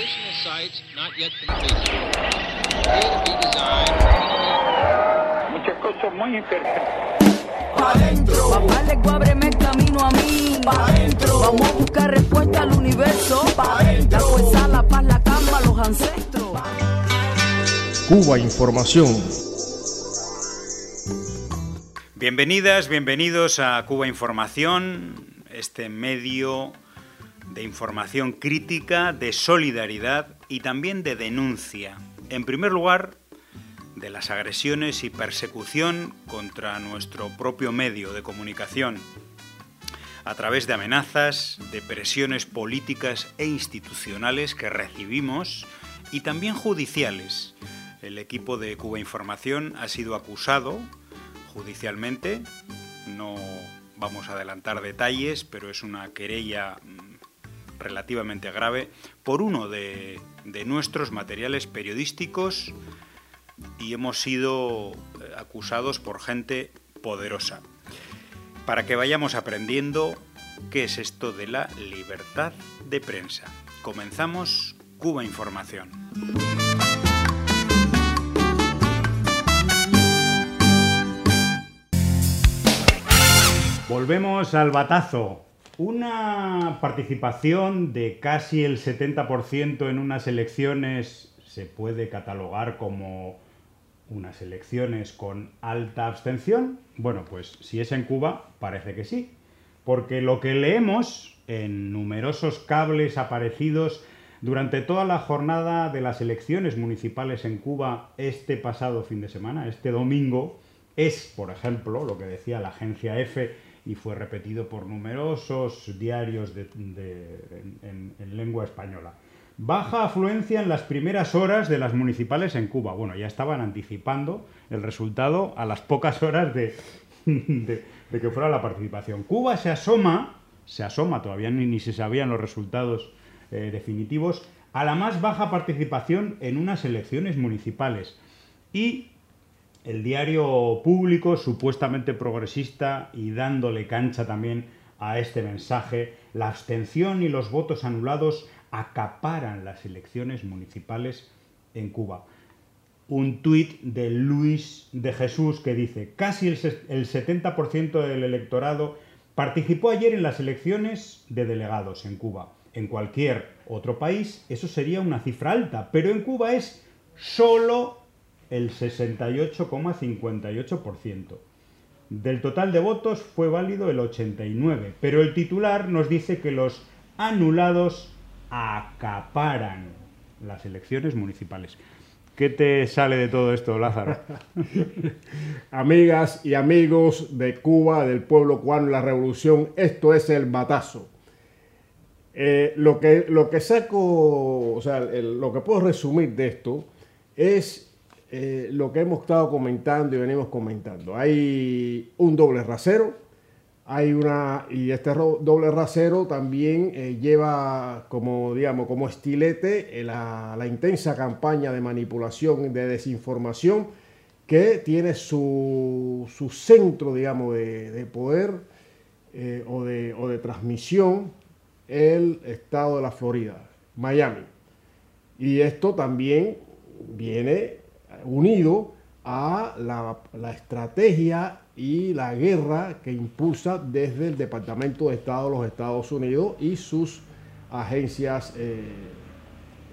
Additional sites not yet completed. Appear to be designed. muchas cosas muy interesantes. adentro. Papá le ábreme el camino a mí. Pa adentro. Vamos a buscar respuesta al universo. Pa adentro. La fuerza, la paz, la calma, los ancestros. Cuba Información. Bienvenidas, bienvenidos a Cuba Información, este medio de información crítica, de solidaridad y también de denuncia. En primer lugar, de las agresiones y persecución contra nuestro propio medio de comunicación, a través de amenazas, de presiones políticas e institucionales que recibimos y también judiciales. El equipo de Cuba Información ha sido acusado judicialmente, no vamos a adelantar detalles, pero es una querella mm, relativamente grave por uno de, nuestros materiales periodísticos y hemos sido eh, acusados por gente poderosa. Para que vayamos aprendiendo qué es esto de la libertad de prensa. Comenzamos Cuba Información. Volvemos al batazo. Una participación de casi el 70% en unas elecciones se puede catalogar como unas elecciones con alta abstención? Bueno, pues si es en Cuba, parece que sí. Porque lo que leemos en numerosos cables aparecidos durante toda la jornada de las elecciones municipales en Cuba este pasado fin de semana, este domingo, es, por ejemplo, lo que decía la agencia EFE y fue repetido por numerosos diarios de- en- en- en lengua española. Baja afluencia en las primeras horas de las municipales en Cuba. Bueno, ya estaban anticipando el resultado a las pocas horas de, de- de que fuera la participación. Cuba se asoma, se asoma, todavía ni, ni se sabían los resultados eh, definitivos, a la más baja participación en unas elecciones municipales. Y el diario público, supuestamente progresista y dándole cancha también a este mensaje, la abstención y los votos anulados acaparan las elecciones municipales en Cuba. Un tuit de Luis de Jesús que dice, casi el ses- el 70% del electorado participó ayer en las elecciones de delegados en Cuba. En cualquier otro país eso sería una cifra alta, pero en Cuba es solo el 68,58%. Del total de votos fue válido el 89, pero el titular nos dice que los anulados acaparan las elecciones municipales. ¿Qué te sale de todo esto, Lázaro? Amigas y amigos de Cuba, del pueblo cubano la revolución, esto es el batazo. Eh, lo, que, lo que saco, o sea, lo que puedo resumir de esto es eh, lo que hemos estado comentando y venimos comentando. Hay un doble rasero, hay una, y este doble rasero también eh, lleva como, digamos, como estilete eh, la, intensa campaña de manipulación de desinformación que tiene su, su centro, digamos, de, de poder o, de, o de transmisión el estado de la Florida, Miami. Y esto también viene unido a la, estrategia y la guerra que impulsa desde el Departamento de Estado de los Estados Unidos y sus agencias eh,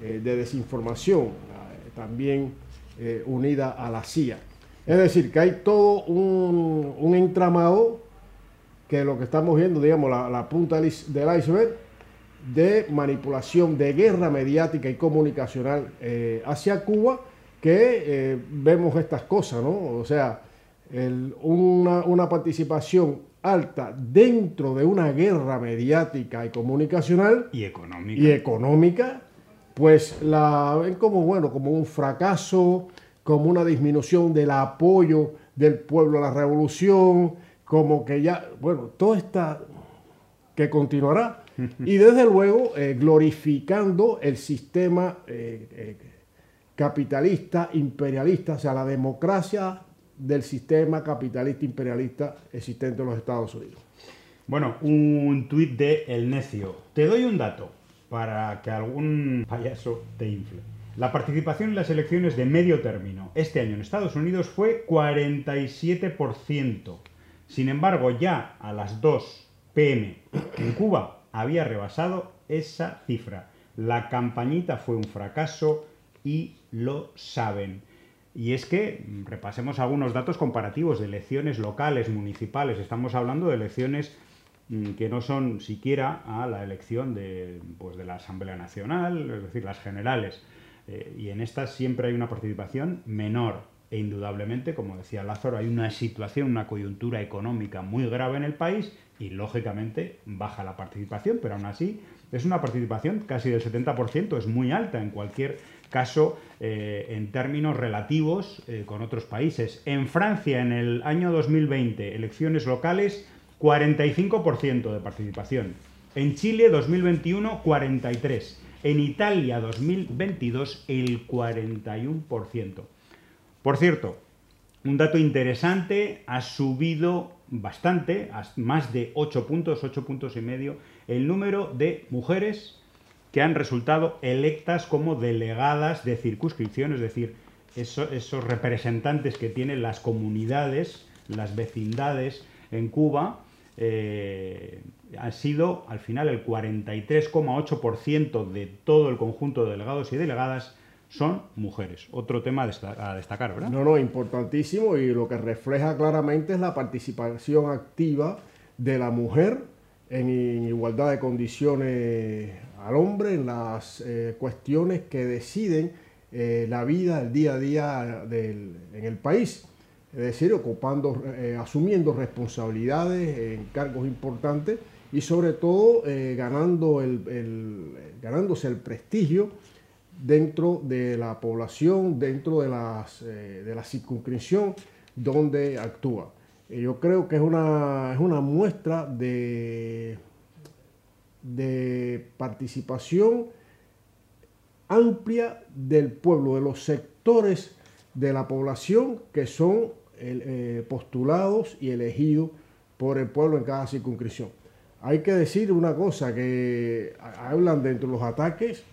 eh, de desinformación, también eh, unida a la CIA. Es decir, que hay todo un, entramado que lo que estamos viendo, digamos, la, la punta del iceberg de manipulación, de guerra mediática y comunicacional hacia Cuba, que eh, vemos estas cosas, ¿no? O sea, el- una, una participación alta dentro de una guerra mediática y comunicacional Y económica. y económica, pues la ven como bueno, como un fracaso, como una disminución del apoyo del pueblo a la revolución, como que ya, bueno, todo está que continuará y desde luego eh, glorificando el sistema eh, eh, capitalista, imperialista, o sea, la democracia del sistema capitalista imperialista existente en los Estados Unidos. Bueno, un tuit de El Necio. Te doy un dato. para que algún payaso te infle. La participación en las elecciones de medio término este año en Estados Unidos fue 47%. Sin embargo, ya a las 2 pm en Cuba había rebasado esa cifra. La campañita fue un fracaso y lo saben. Y es que mm, repasemos algunos datos comparativos de elecciones locales, municipales. Estamos hablando de elecciones mm, que no son siquiera a la elección de, pues, de la Asamblea Nacional, es decir, las generales. Eh, y en estas siempre hay una participación menor. E indudablemente, como decía Lázaro, hay una situación, una coyuntura económica muy grave en el país y lógicamente baja la participación, pero aún así es una participación casi del 70%, es muy alta en cualquier caso eh, en términos relativos eh, con otros países. En Francia, en el año 2020, elecciones locales, 45% de participación. En Chile, 2021, 43%. En Italia, 2022, el 41%. Por cierto, un dato interesante, ha subido bastante, más de 8 puntos, 8 puntos y medio, el número de mujeres que han resultado electas como delegadas de circunscripción, es decir, esos representantes que tienen las comunidades, las vecindades en Cuba, eh, ha sido al final el 43,8% de todo el conjunto de delegados y delegadas son mujeres. Otro tema a destacar, ¿verdad? No, no, importantísimo y lo que refleja claramente es la participación activa de la mujer en igualdad de condiciones al hombre en las eh, cuestiones que deciden eh, la vida, el día a día en el país. Es decir, ocupando, eh, asumiendo responsabilidades en cargos importantes y sobre todo ganando el, ganándose el prestigio dentro de la población, dentro de, las, de la circunscripción donde actúa. Yo creo que es una, es una muestra de, de participación amplia del pueblo, de los sectores de la población que son eh, postulados y elegidos por el pueblo en cada circunscripción. Hay que decir una cosa, que hablan dentro de los ataques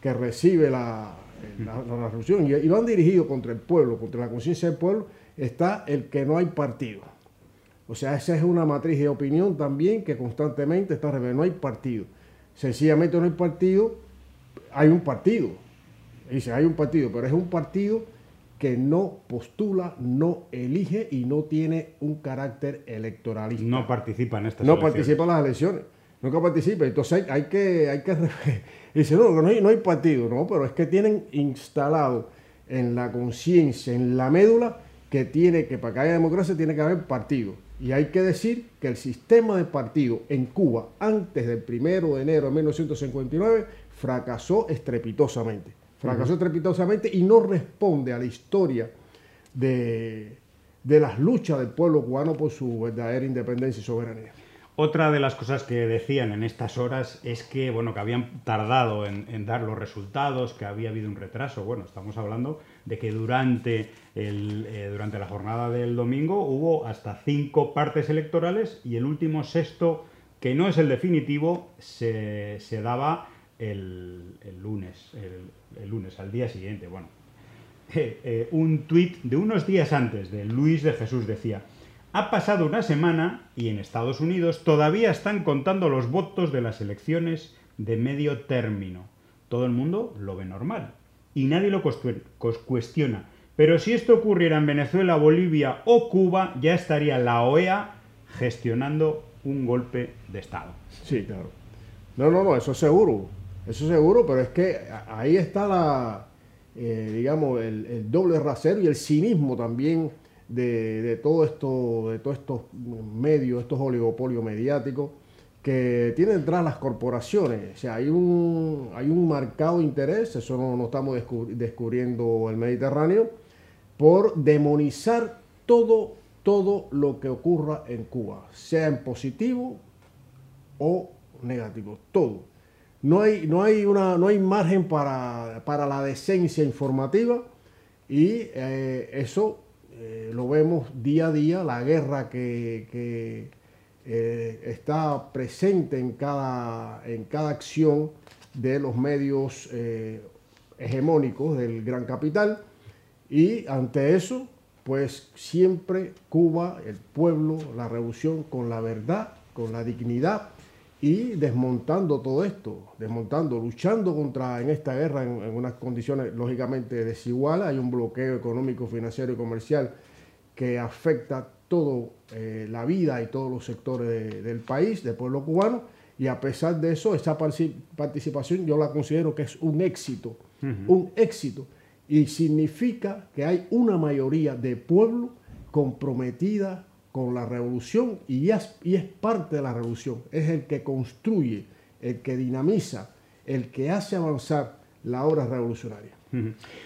que recibe la, la, resolución y, y van dirigidos contra el pueblo, contra la conciencia del pueblo, está el que no hay partido. O sea, esa es una matriz de opinión también que constantemente está revelando. No hay partido. Sencillamente no hay partido, hay un partido. Dice, hay un partido, pero es un partido que no postula, no elige y no tiene un carácter electoralista. No participa en estas no elecciones. No participa en las elecciones. Nunca participa. Entonces hay, que... Hay que dice, no, no hay, no hay partido. No, pero es que tienen instalado en la conciencia, en la médula, que tiene que para que haya democracia tiene que haber partido. Y hay que decir que el sistema de partido en Cuba antes del primero de enero de 1959 fracasó estrepitosamente. Fracasó estrepitosamente y no responde a la historia de, de las luchas del pueblo cubano por su verdadera independencia y soberanía. Otra de las cosas que decían en estas horas es que, bueno, que habían tardado en, dar los resultados, que había habido un retraso. Bueno, estamos hablando de que durante, el, eh, durante la jornada del domingo hubo hasta cinco partes electorales y el último sexto, que no es el definitivo, se, daba el, lunes, el, lunes, al día siguiente. Bueno, eh, eh, un tuit de unos días antes de Luis de Jesús decía ha pasado una semana y en Estados Unidos todavía están contando los votos de las elecciones de medio término. Todo el mundo lo ve normal y nadie lo cuestiona. Pero si esto ocurriera en Venezuela, Bolivia o Cuba, ya estaría la OEA gestionando un golpe de Estado. Sí, claro. No, no, no, eso seguro. Eso seguro, pero es que ahí está la, eh, digamos, el, doble rasero y el cinismo también de, todo esto, de todos estos medios, estos oligopolios mediáticos que tienen detrás las corporaciones. O sea, hay un, hay un marcado interés, eso no, estamos descubriendo el Mediterráneo, por demonizar todo, todo lo que ocurra en Cuba, sea en positivo o negativo, todo. No hay, no hay, una, no hay margen para, la decencia informativa y eh, eso eh, lo vemos día a día, la guerra que, eh, está presente en cada, en cada acción de los medios eh, hegemónicos del gran capital. Y ante eso, pues siempre Cuba, el pueblo, la revolución con la verdad, con la dignidad y desmontando todo esto, desmontando, luchando contra en esta guerra en, en unas condiciones lógicamente desiguales. Hay un bloqueo económico, financiero y comercial que afecta toda la vida y todos los sectores de- del país, del pueblo cubano, y a pesar de eso, esa participación yo la considero que es un éxito, un éxito, y significa que hay una mayoría de pueblo comprometida con la revolución y es, y es parte de la revolución, es el que construye, el que dinamiza, el que hace avanzar la obra revolucionaria.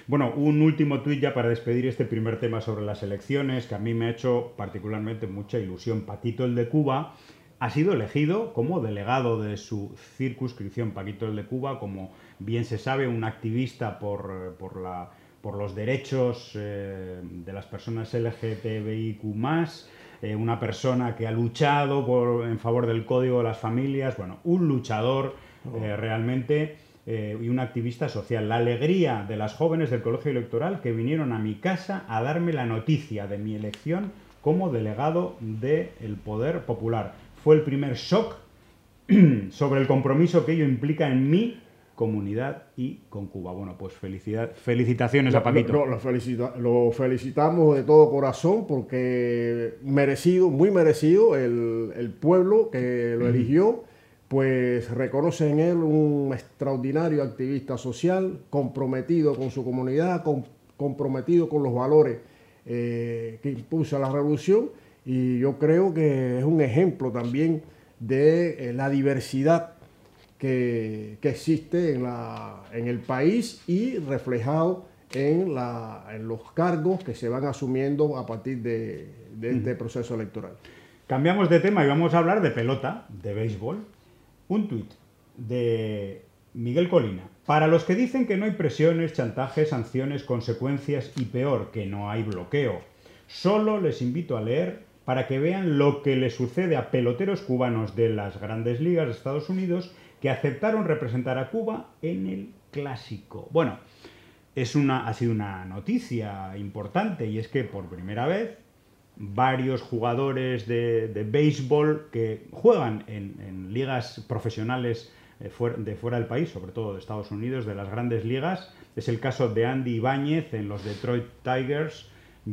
Bueno, un último tuit ya para despedir este primer tema sobre las elecciones, que a mí me ha hecho particularmente mucha ilusión. Paquito el de Cuba ha sido elegido como delegado de su circunscripción. Paquito el de Cuba, como bien se sabe, un activista por, por, la, por los derechos eh, de las personas LGTBIQ+, eh, una persona que ha luchado por- en favor del código de las familias, bueno, un luchador eh, realmente eh, y un activista social. La alegría de las jóvenes del colegio electoral que vinieron a mi casa a darme la noticia de mi elección como delegado del poder popular. Fue el primer shock sobre el compromiso que ello implica en mi comunidad y con Cuba. Bueno, pues felicidad, felicitaciones a Paquito. Lo, lo felicita- lo felicitamos de todo corazón porque merecido, muy merecido, el, el pueblo que lo eligió, pues reconoce en él un extraordinario activista social, comprometido con su comunidad, com- comprometido con los valores eh, que impulsa la revolución y yo creo que es un ejemplo también de eh, la diversidad que, que existe en, la, en el país y reflejado en, la, en los cargos que se van asumiendo a partir de, de este proceso electoral. Cambiamos de tema y vamos a hablar de pelota, de béisbol. Un tuit de Miguel Colina. Para los que dicen que no hay presiones, chantajes, sanciones, consecuencias y peor, que no hay bloqueo, solo les invito a leer para que vean lo que le sucede a peloteros cubanos de las grandes ligas de Estados Unidos que aceptaron representar a Cuba en el clásico. Bueno, es una, ha sido una noticia importante y es que por primera vez varios jugadores de, de béisbol que juegan en, en ligas profesionales eh, fuera- de fuera del país, sobre todo de Estados Unidos, de las grandes ligas. Es el caso de Andy Ibáñez en los Detroit Tigers,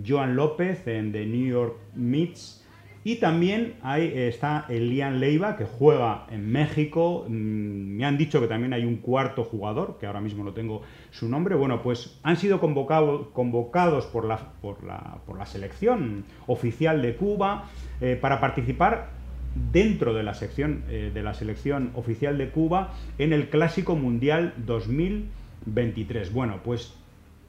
Joan López en The New York Mets y también eh, está Elian Leiva que juega en México. Mm, Me han dicho que también hay un cuarto jugador, que ahora mismo no tengo su nombre. Bueno, pues han sido convocado- convocados por la, por, la, por la selección oficial de Cuba eh, para participar dentro de la, sección, eh, de la selección oficial de Cuba en el Clásico Mundial 2023. Bueno, pues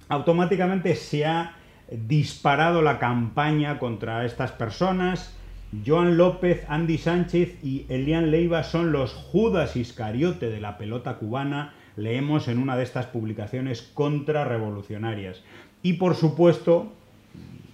automáticamente se ha disparado la campaña contra estas personas. Joan López, Andy Sánchez y Elian Leiva son los Judas Iscariote de la pelota cubana, leemos en una de estas publicaciones contrarrevolucionarias. Y por supuesto,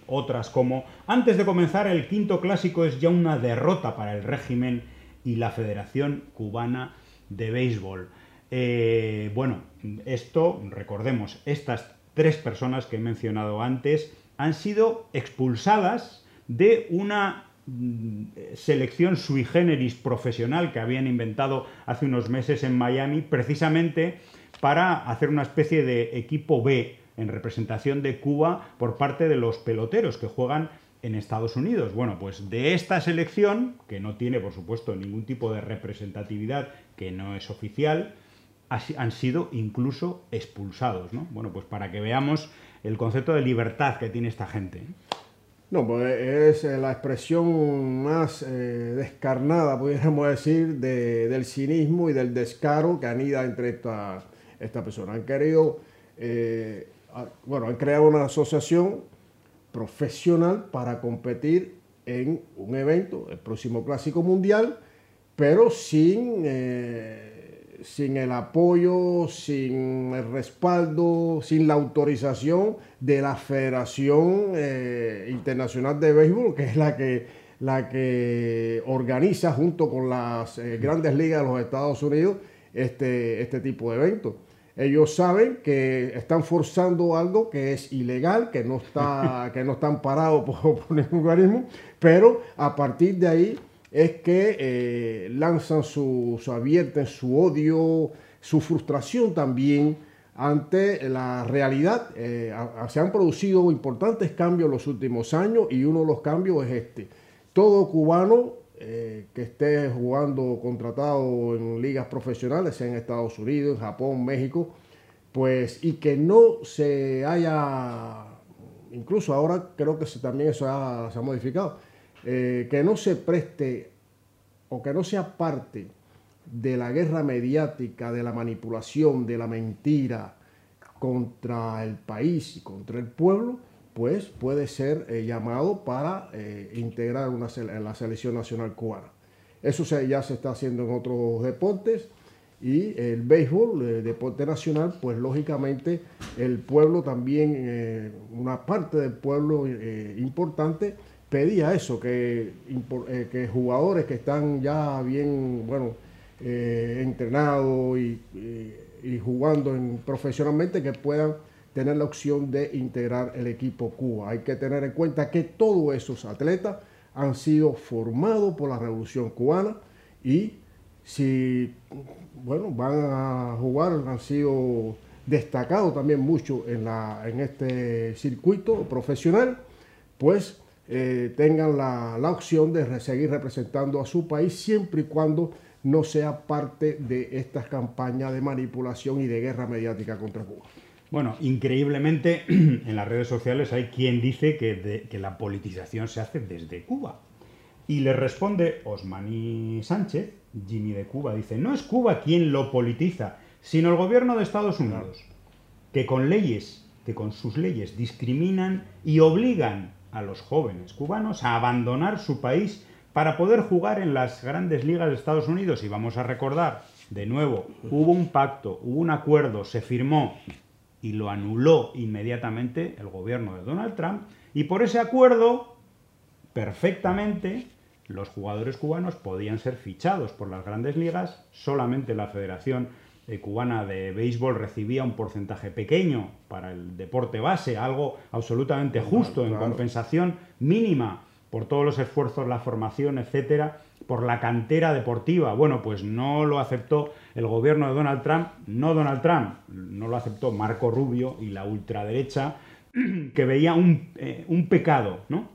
otras como antes de comenzar el quinto clásico es ya una derrota para el régimen y la Federación Cubana de Béisbol. Eh, bueno, esto, recordemos, estas tres personas que he mencionado antes han sido expulsadas de una selección sui generis profesional que habían inventado hace unos meses en Miami precisamente para hacer una especie de equipo B en representación de Cuba por parte de los peloteros que juegan en Estados Unidos. Bueno, pues de esta selección, que no tiene por supuesto ningún tipo de representatividad, que no es oficial, han sido incluso expulsados, ¿no? Bueno, pues para que veamos el concepto de libertad que tiene esta gente. No, pues es eh, la expresión más eh, descarnada, pudiéramos decir, de- del cinismo y del descaro que anida entre esta, esta persona. Han querido, eh, bueno, han creado una asociación profesional para competir en un evento, el próximo Clásico Mundial, pero sin, sin el apoyo, sin el respaldo, sin la autorización de la Federación eh, Internacional de Béisbol, que es la que, la que organiza junto con las eh, grandes ligas de los Estados Unidos este, este tipo de eventos. Ellos saben que están forzando algo que es ilegal, que no está, que no están parados por, por ningún organismo, pero a partir de ahí es que eh, lanzan su, su, su odio, su frustración también ante la realidad. Eh, se han producido importantes cambios en los últimos años y uno de los cambios es este. Todo cubano eh, que esté jugando contratado en ligas profesionales, sea en Estados Unidos, en Japón, México, pues y que no se haya, incluso ahora creo que también eso ha- se ha modificado, eh, que no se preste o que no sea parte de la guerra mediática, de la manipulación, de la mentira contra el país y contra el pueblo, pues puede ser eh, llamado para eh, integrar una la selección nacional cubana. Eso ya se está haciendo en otros deportes y el béisbol, el deporte nacional, pues lógicamente el pueblo también, una parte del pueblo importante pedía eso, que, eh, que jugadores que están ya bien, bueno, eh, entrenados y, y- jugando en- profesionalmente, que puedan tener la opción de integrar el equipo Cuba. Hay que tener en cuenta que todos esos atletas han sido formados por la Revolución Cubana y si bueno, van a jugar, han sido destacados también mucho en, la, en este circuito profesional, pues eh, tengan la, la opción de seguir representando a su país siempre y cuando no sea parte de estas campañas de manipulación y de guerra mediática contra Cuba. Bueno, increíblemente en las redes sociales hay quien dice que, de- que la politización se hace desde Cuba. Y le responde Osmani Sánchez, Jimmy de Cuba, dice, no es Cuba quien lo politiza, sino el gobierno de Estados Unidos, que con leyes, que con sus leyes discriminan y obligan a los jóvenes cubanos a abandonar su país para poder jugar en las grandes ligas de Estados Unidos. Y vamos a recordar, de nuevo, hubo un pacto, hubo un acuerdo, se firmó y lo anuló inmediatamente el gobierno de Donald Trump. Y por ese acuerdo, perfectamente, los jugadores cubanos podían ser fichados por las grandes ligas, solamente la Federación Cubana de Béisbol recibía un porcentaje pequeño para el deporte base, algo absolutamente justo en claro. compensación mínima por todos los esfuerzos, la formación, etcétera, por la cantera deportiva. Bueno, pues no lo aceptó el gobierno de Donald Trump, no Donald Trump, no lo aceptó Marco Rubio y la ultraderecha, que veía un, eh, un pecado, ¿no?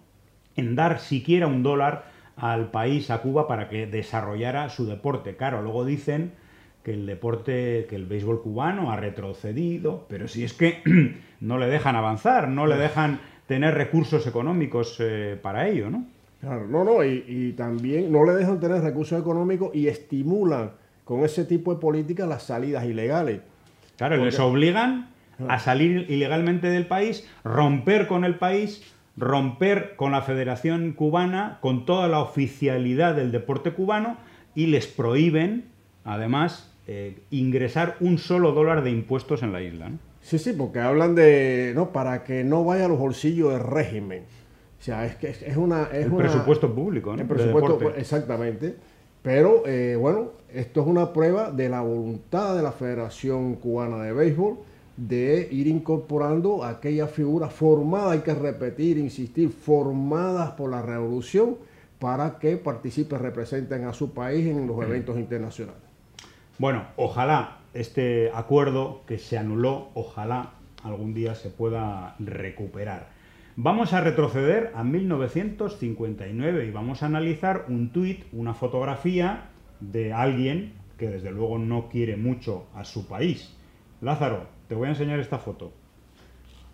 En dar siquiera un dólar al país, a Cuba, para que desarrollara su deporte. Claro, luego dicen que el deporte, que el béisbol cubano ha retrocedido, pero si es que no le dejan avanzar, no le dejan tener recursos económicos eh, para ello, ¿no? Claro, no, no, y, y también no le dejan tener recursos económicos y estimulan con ese tipo de políticas las salidas ilegales. Claro, Porque- les obligan a salir ilegalmente del país, romper con el país, romper con la Federación Cubana, con toda la oficialidad del deporte cubano y les prohíben, además, eh, ingresar un solo dólar de impuestos en la isla. ¿no? Sí, sí, porque hablan de, no, para que no vaya a los bolsillos del régimen. O sea, es que es, una... Es El una- presupuesto público, ¿no? El presupuesto, exactamente. Pero eh, bueno, esto es una prueba de la voluntad de la Federación Cubana de Béisbol de ir incorporando aquellas figuras formadas, hay que repetir, insistir, formadas por la revolución para que participen, representen a su país en los eventos internacionales. Bueno, ojalá este acuerdo que se anuló, ojalá algún día se pueda recuperar. Vamos a retroceder a 1959 y vamos a analizar un tuit, una fotografía de alguien que desde luego no quiere mucho a su país. Lázaro, te voy a enseñar esta foto.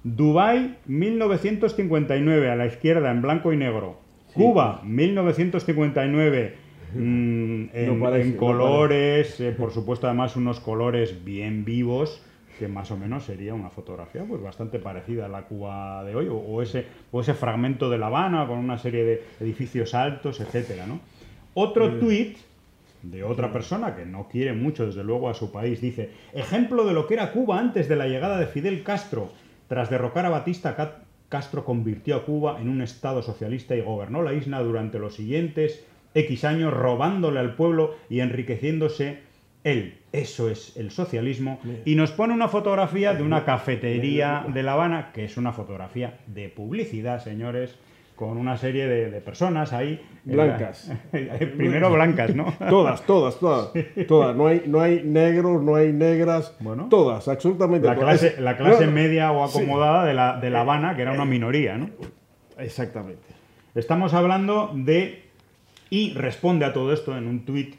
Dubái 1959 a la izquierda en blanco y negro. Cuba 1959 mm, en, No parece, en no colores, eh, por supuesto además unos colores bien vivos que más o menos sería una fotografía pues bastante parecida a la Cuba de hoy o, o ese o ese fragmento de La Habana con una serie de edificios altos, etcétera, ¿no? Otro tuit de otra persona que no quiere mucho, desde luego, a su país. Dice, ejemplo de lo que era Cuba antes de la llegada de Fidel Castro. Tras derrocar a Batista, Ca- Castro convirtió a Cuba en un estado socialista y gobernó la isla durante los siguientes X años, robándole al pueblo y enriqueciéndose Él, eso es el socialismo, y nos pone una fotografía de una cafetería de La Habana, que es una fotografía de publicidad, señores, con una serie de, de personas ahí. Blancas. Primero blancas, ¿no? Todas, todas, todas. Todas. No hay, no hay negros, no hay negras. Bueno. todas, absolutamente La todas. clase, la clase No, media o sí. acomodada de, la, de La Habana, que era una minoría, ¿no? Exactamente. Estamos hablando de, y responde a todo esto en un tuit,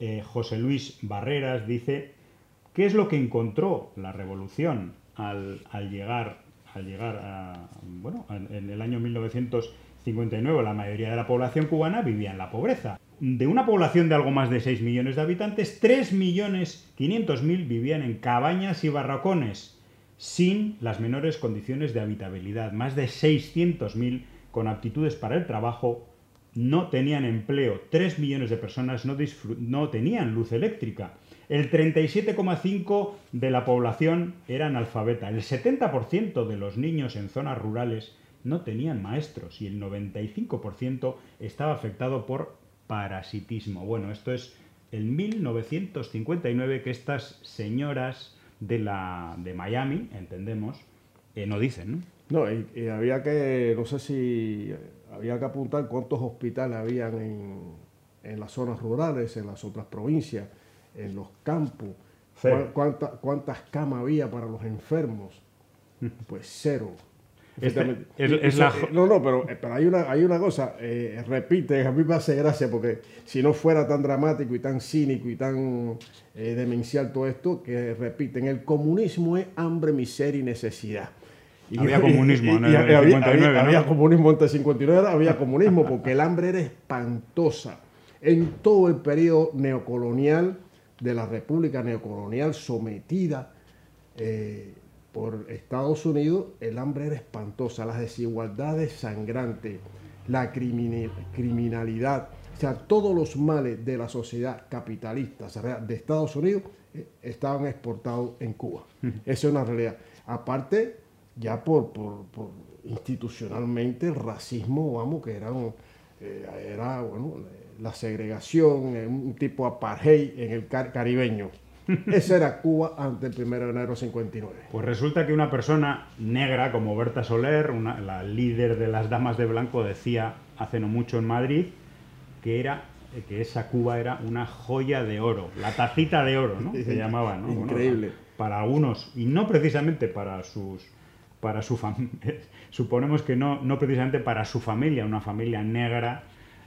eh, José Luis Barreras dice, ¿qué es lo que encontró la revolución al, llegar, al llegar a, bueno, en, el año 1959 la mayoría de la población cubana vivía en la pobreza? De una población de algo más de 6 millones de habitantes, 3.500.000 vivían en cabañas y barracones, sin las menores condiciones de habitabilidad. Más de 600.000 con aptitudes para el trabajo no tenían empleo. 3 millones de personas no, no tenían luz eléctrica. El 37,5% de la población era analfabeta. El 70% de los niños en zonas rurales no tenían maestros y el 95% estaba afectado por parasitismo. Bueno, esto es en 1959 que estas señoras de, la, de Miami, entendemos, eh, no dicen, ¿no? No, y, y había que, no sé si había que apuntar cuántos hospitales habían en, en las zonas rurales, en las otras provincias, en los campos, cuánta- cuántas camas había para los enfermos. Pues cero. Este- es- es la jo- no, no, pero, pero hay, una, hay una cosa, eh, repite, a mí me hace gracia porque si no fuera tan dramático y tan cínico y tan eh, demencial todo esto, que repiten, el comunismo es hambre, miseria y necesidad. Y- Había comunismo en el había- 59, había- comunismo del 59, había comunismo porque el hambre era espantosa. En todo el periodo neocolonial de la República Neocolonial sometida eh, por Estados Unidos, el hambre era espantosa, las desigualdades sangrantes, la criminalidad, o sea, todos los males de la sociedad capitalista de Estados Unidos eh, estaban exportados en Cuba. Esa es una realidad. Aparte, ya por, por- por institucionalmente el racismo, vamos, que era, un- eh, era bueno, la segregación, eh, un tipo apartheid en el car- caribeño. Esa era Cuba antes del 1 de enero de 59. Pues resulta que una persona negra como Berta Soler, una- la líder de las Damas de Blanco, decía hace no mucho en Madrid que era que esa Cuba era una joya de oro, la tacita de oro, ¿no? Se llamaba, ¿no? Bueno, Increíble. para algunos y no precisamente para sus para su familia, suponemos que no no precisamente para su familia, una familia negra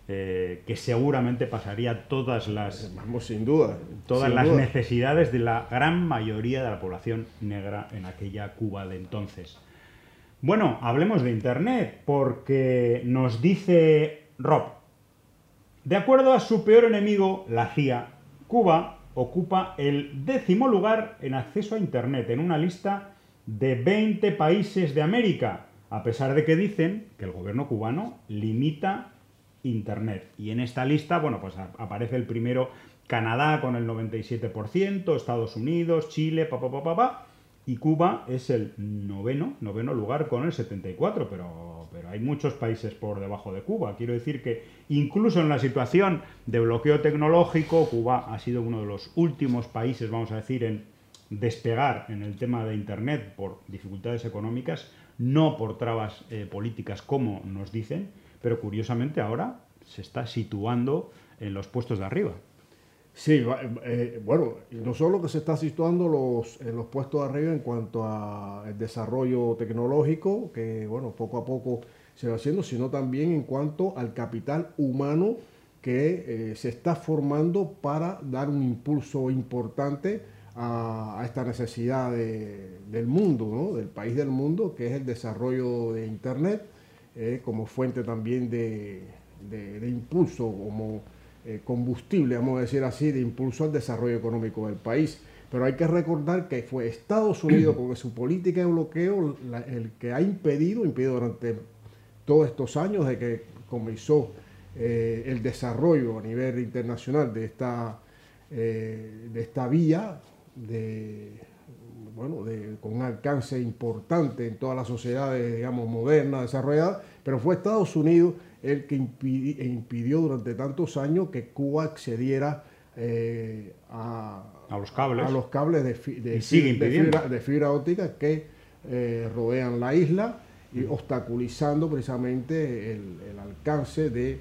eh, que seguramente pasaría todas las Vamos, sin duda. todas sin las duda. necesidades de la gran mayoría de la población negra en aquella Cuba de entonces. Bueno, hablemos de Internet, porque nos dice Rob, de acuerdo a su peor enemigo, la CIA, Cuba ocupa el décimo lugar en acceso a Internet en una lista de 20 países de América, a pesar de que dicen que el gobierno cubano limita Internet. Y en esta lista, bueno, pues aparece el primero Canadá con el 97%, Estados Unidos, Chile, pa, pa, pa, pa, pa, y Cuba es el noveno, noveno lugar con el 74, pero, pero hay muchos países por debajo de Cuba. Quiero decir que incluso en la situación de bloqueo tecnológico, Cuba ha sido uno de los últimos países, vamos a decir, en despegar en el tema de Internet por dificultades económicas, no por trabas eh, políticas como nos dicen, pero curiosamente ahora se está situando en los puestos de arriba. Sí, eh, bueno, no solo que se está situando los, en los puestos de arriba en cuanto al desarrollo tecnológico, que bueno, poco a poco se va haciendo, sino también en cuanto al capital humano que eh, se está formando para dar un impulso importante a, esta necesidad de- del mundo, del país del mundo, que es el desarrollo de Internet, eh, como fuente también de, impulso, como eh, combustible, vamos a decir así, de impulso al desarrollo económico del país. Pero hay que recordar que fue Estados Unidos con su política de bloqueo el que ha impedido, impedido durante todos estos años de que comenzó eh, el desarrollo a nivel internacional de esta, de esta vía de, bueno, de- con un alcance importante en todas las sociedades, digamos, modernas, desarrolladas, pero fue Estados Unidos el que impidi- impidió durante tantos años que Cuba accediera eh, a, A los cables. a los cables de, fi- de Y sigue fi- de impidiendo. fibra, de fibra óptica que eh, rodean la isla y obstaculizando precisamente el, el alcance de,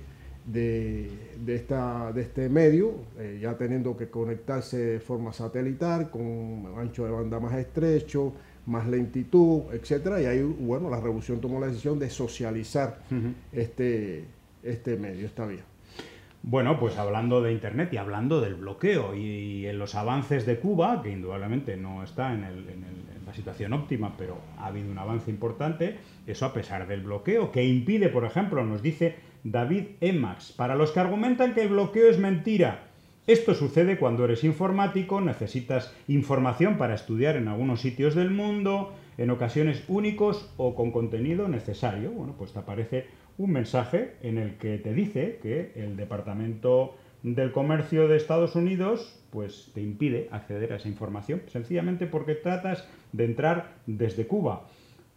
de, de esta, de este medio, eh, ya teniendo que conectarse de forma satelital con ancho de banda más estrecho, más lentitud, etcétera, y ahí bueno la revolución tomó la decisión de socializar este, este medio, esta vía. Bueno, pues hablando de Internet y hablando del bloqueo y, en los avances de Cuba, que indudablemente no está en, el- en el- en la situación óptima, pero ha habido un avance importante, eso a pesar del bloqueo, que impide, por ejemplo, nos dice David Emax, para los que argumentan que el bloqueo es mentira. Esto sucede cuando eres informático, necesitas información para estudiar en algunos sitios del mundo, en ocasiones únicos o con contenido necesario. Bueno, pues te aparece un mensaje en el que te dice que el Departamento del Comercio de Estados Unidos pues te impide acceder a esa información, sencillamente porque tratas de entrar desde Cuba.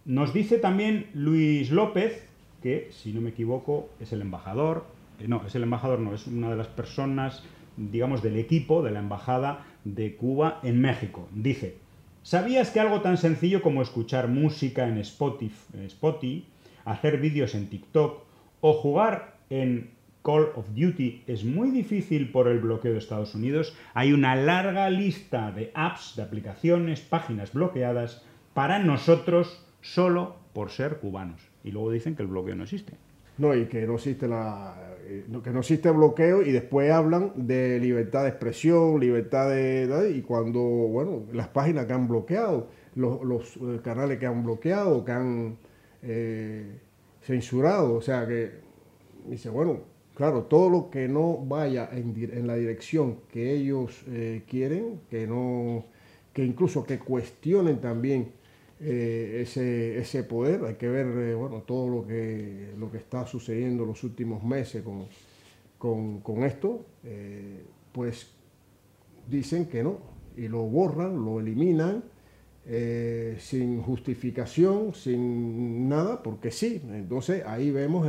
Nos dice también Luis López, que si no me equivoco es el embajador, eh, no, es el embajador, no, es una de las personas, digamos, del equipo de la Embajada de Cuba en México. Dice, ¿sabías que algo tan sencillo como escuchar música en Spotify, en Spotify hacer vídeos en TikTok o jugar en Call of Duty es muy difícil por el bloqueo de Estados Unidos? Hay una larga lista de apps, de aplicaciones, páginas bloqueadas para nosotros solo por ser cubanos. Y luego dicen que el bloqueo no existe. No, y que no existe la eh, que no existe bloqueo y después hablan de libertad de expresión, libertad de y cuando bueno, las páginas que han bloqueado, los, los, eh, canales que han bloqueado, que han eh, censurado, o sea que dice, bueno, claro, todo lo que no vaya en la dirección que ellos eh, quieren, que no que incluso que cuestionen también eh, ese, ese poder. Hay que ver eh, bueno, todo lo que, lo que está sucediendo en los últimos meses con, con, con esto. eh, pues dicen que no, y lo borran, lo eliminan. sin justificación, sin nada, porque sí. Entonces ahí vemos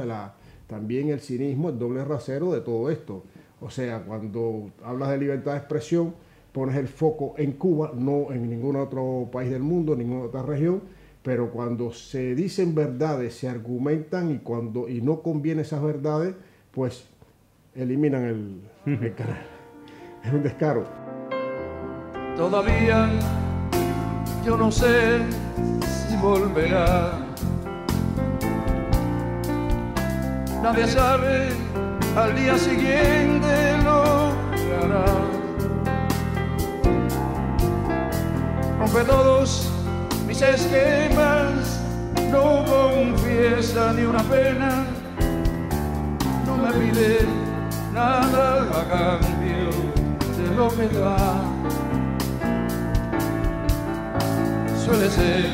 también el cinismo, el doble rasero de todo esto. O sea, cuando hablas de libertad de expresión, pones el foco en Cuba, no en ningún otro país del mundo, ninguna otra región, pero cuando se dicen verdades, se argumentan y cuando y no conviene esas verdades, pues eliminan el, el canal. Es un descaro. Todavía yo no sé si volverá. Nadie sabe al día siguiente lo que hará. Rompe todos mis esquemas, no confiesa ni una pena, no me pide nada a cambio de lo que da. suele ser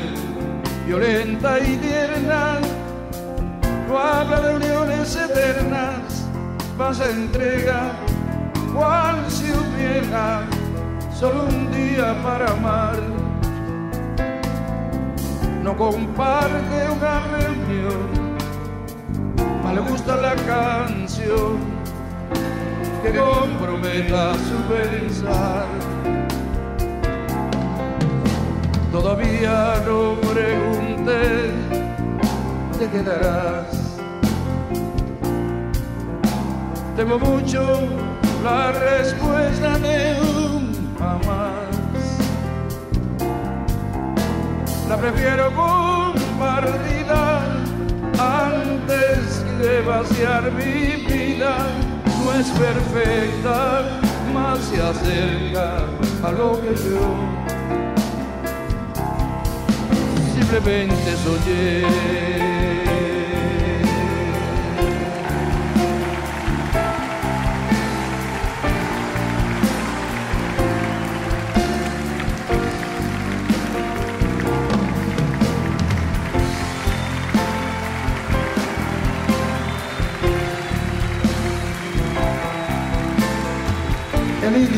violenta y tierna, no habla de uniones eternas, más entrega, cual si hubiera solo un día para amar. No comparte una reunión, más le gusta la canción que comprometa su pensar. Todavía no pregunté, te quedarás. Temo mucho la respuesta de un jamás. La prefiero compartida antes de vaciar mi vida. No es perfecta, más se acerca a lo que yo simplemente soñé.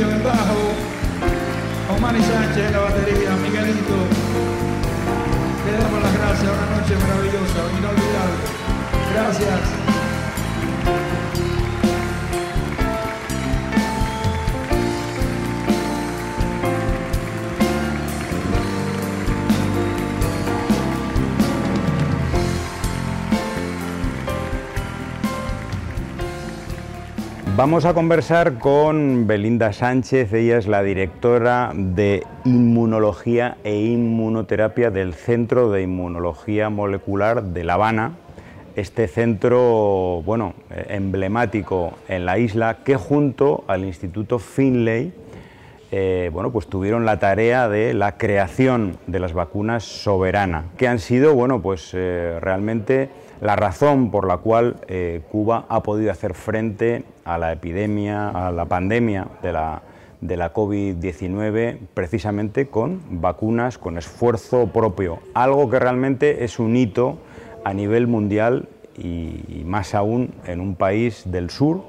Emilio en bajo, Omani Sánchez en la batería, Miguelito. Le damos las gracias, una noche maravillosa, inolvidable. Gracias. Vamos a conversar con Belinda Sánchez, ella es la directora de Inmunología e Inmunoterapia del Centro de Inmunología Molecular de La Habana, este centro bueno, eh, emblemático en la isla que junto al Instituto Finlay eh, bueno, pues tuvieron la tarea de la creación de las vacunas soberana, que han sido bueno, pues, eh, realmente la razón por la cual Cuba ha podido hacer frente a la epidemia, a la pandemia de la, de la COVID-19 precisamente con vacunas, con esfuerzo propio, algo que realmente es un hito a nivel mundial y, más aún en un país del sur,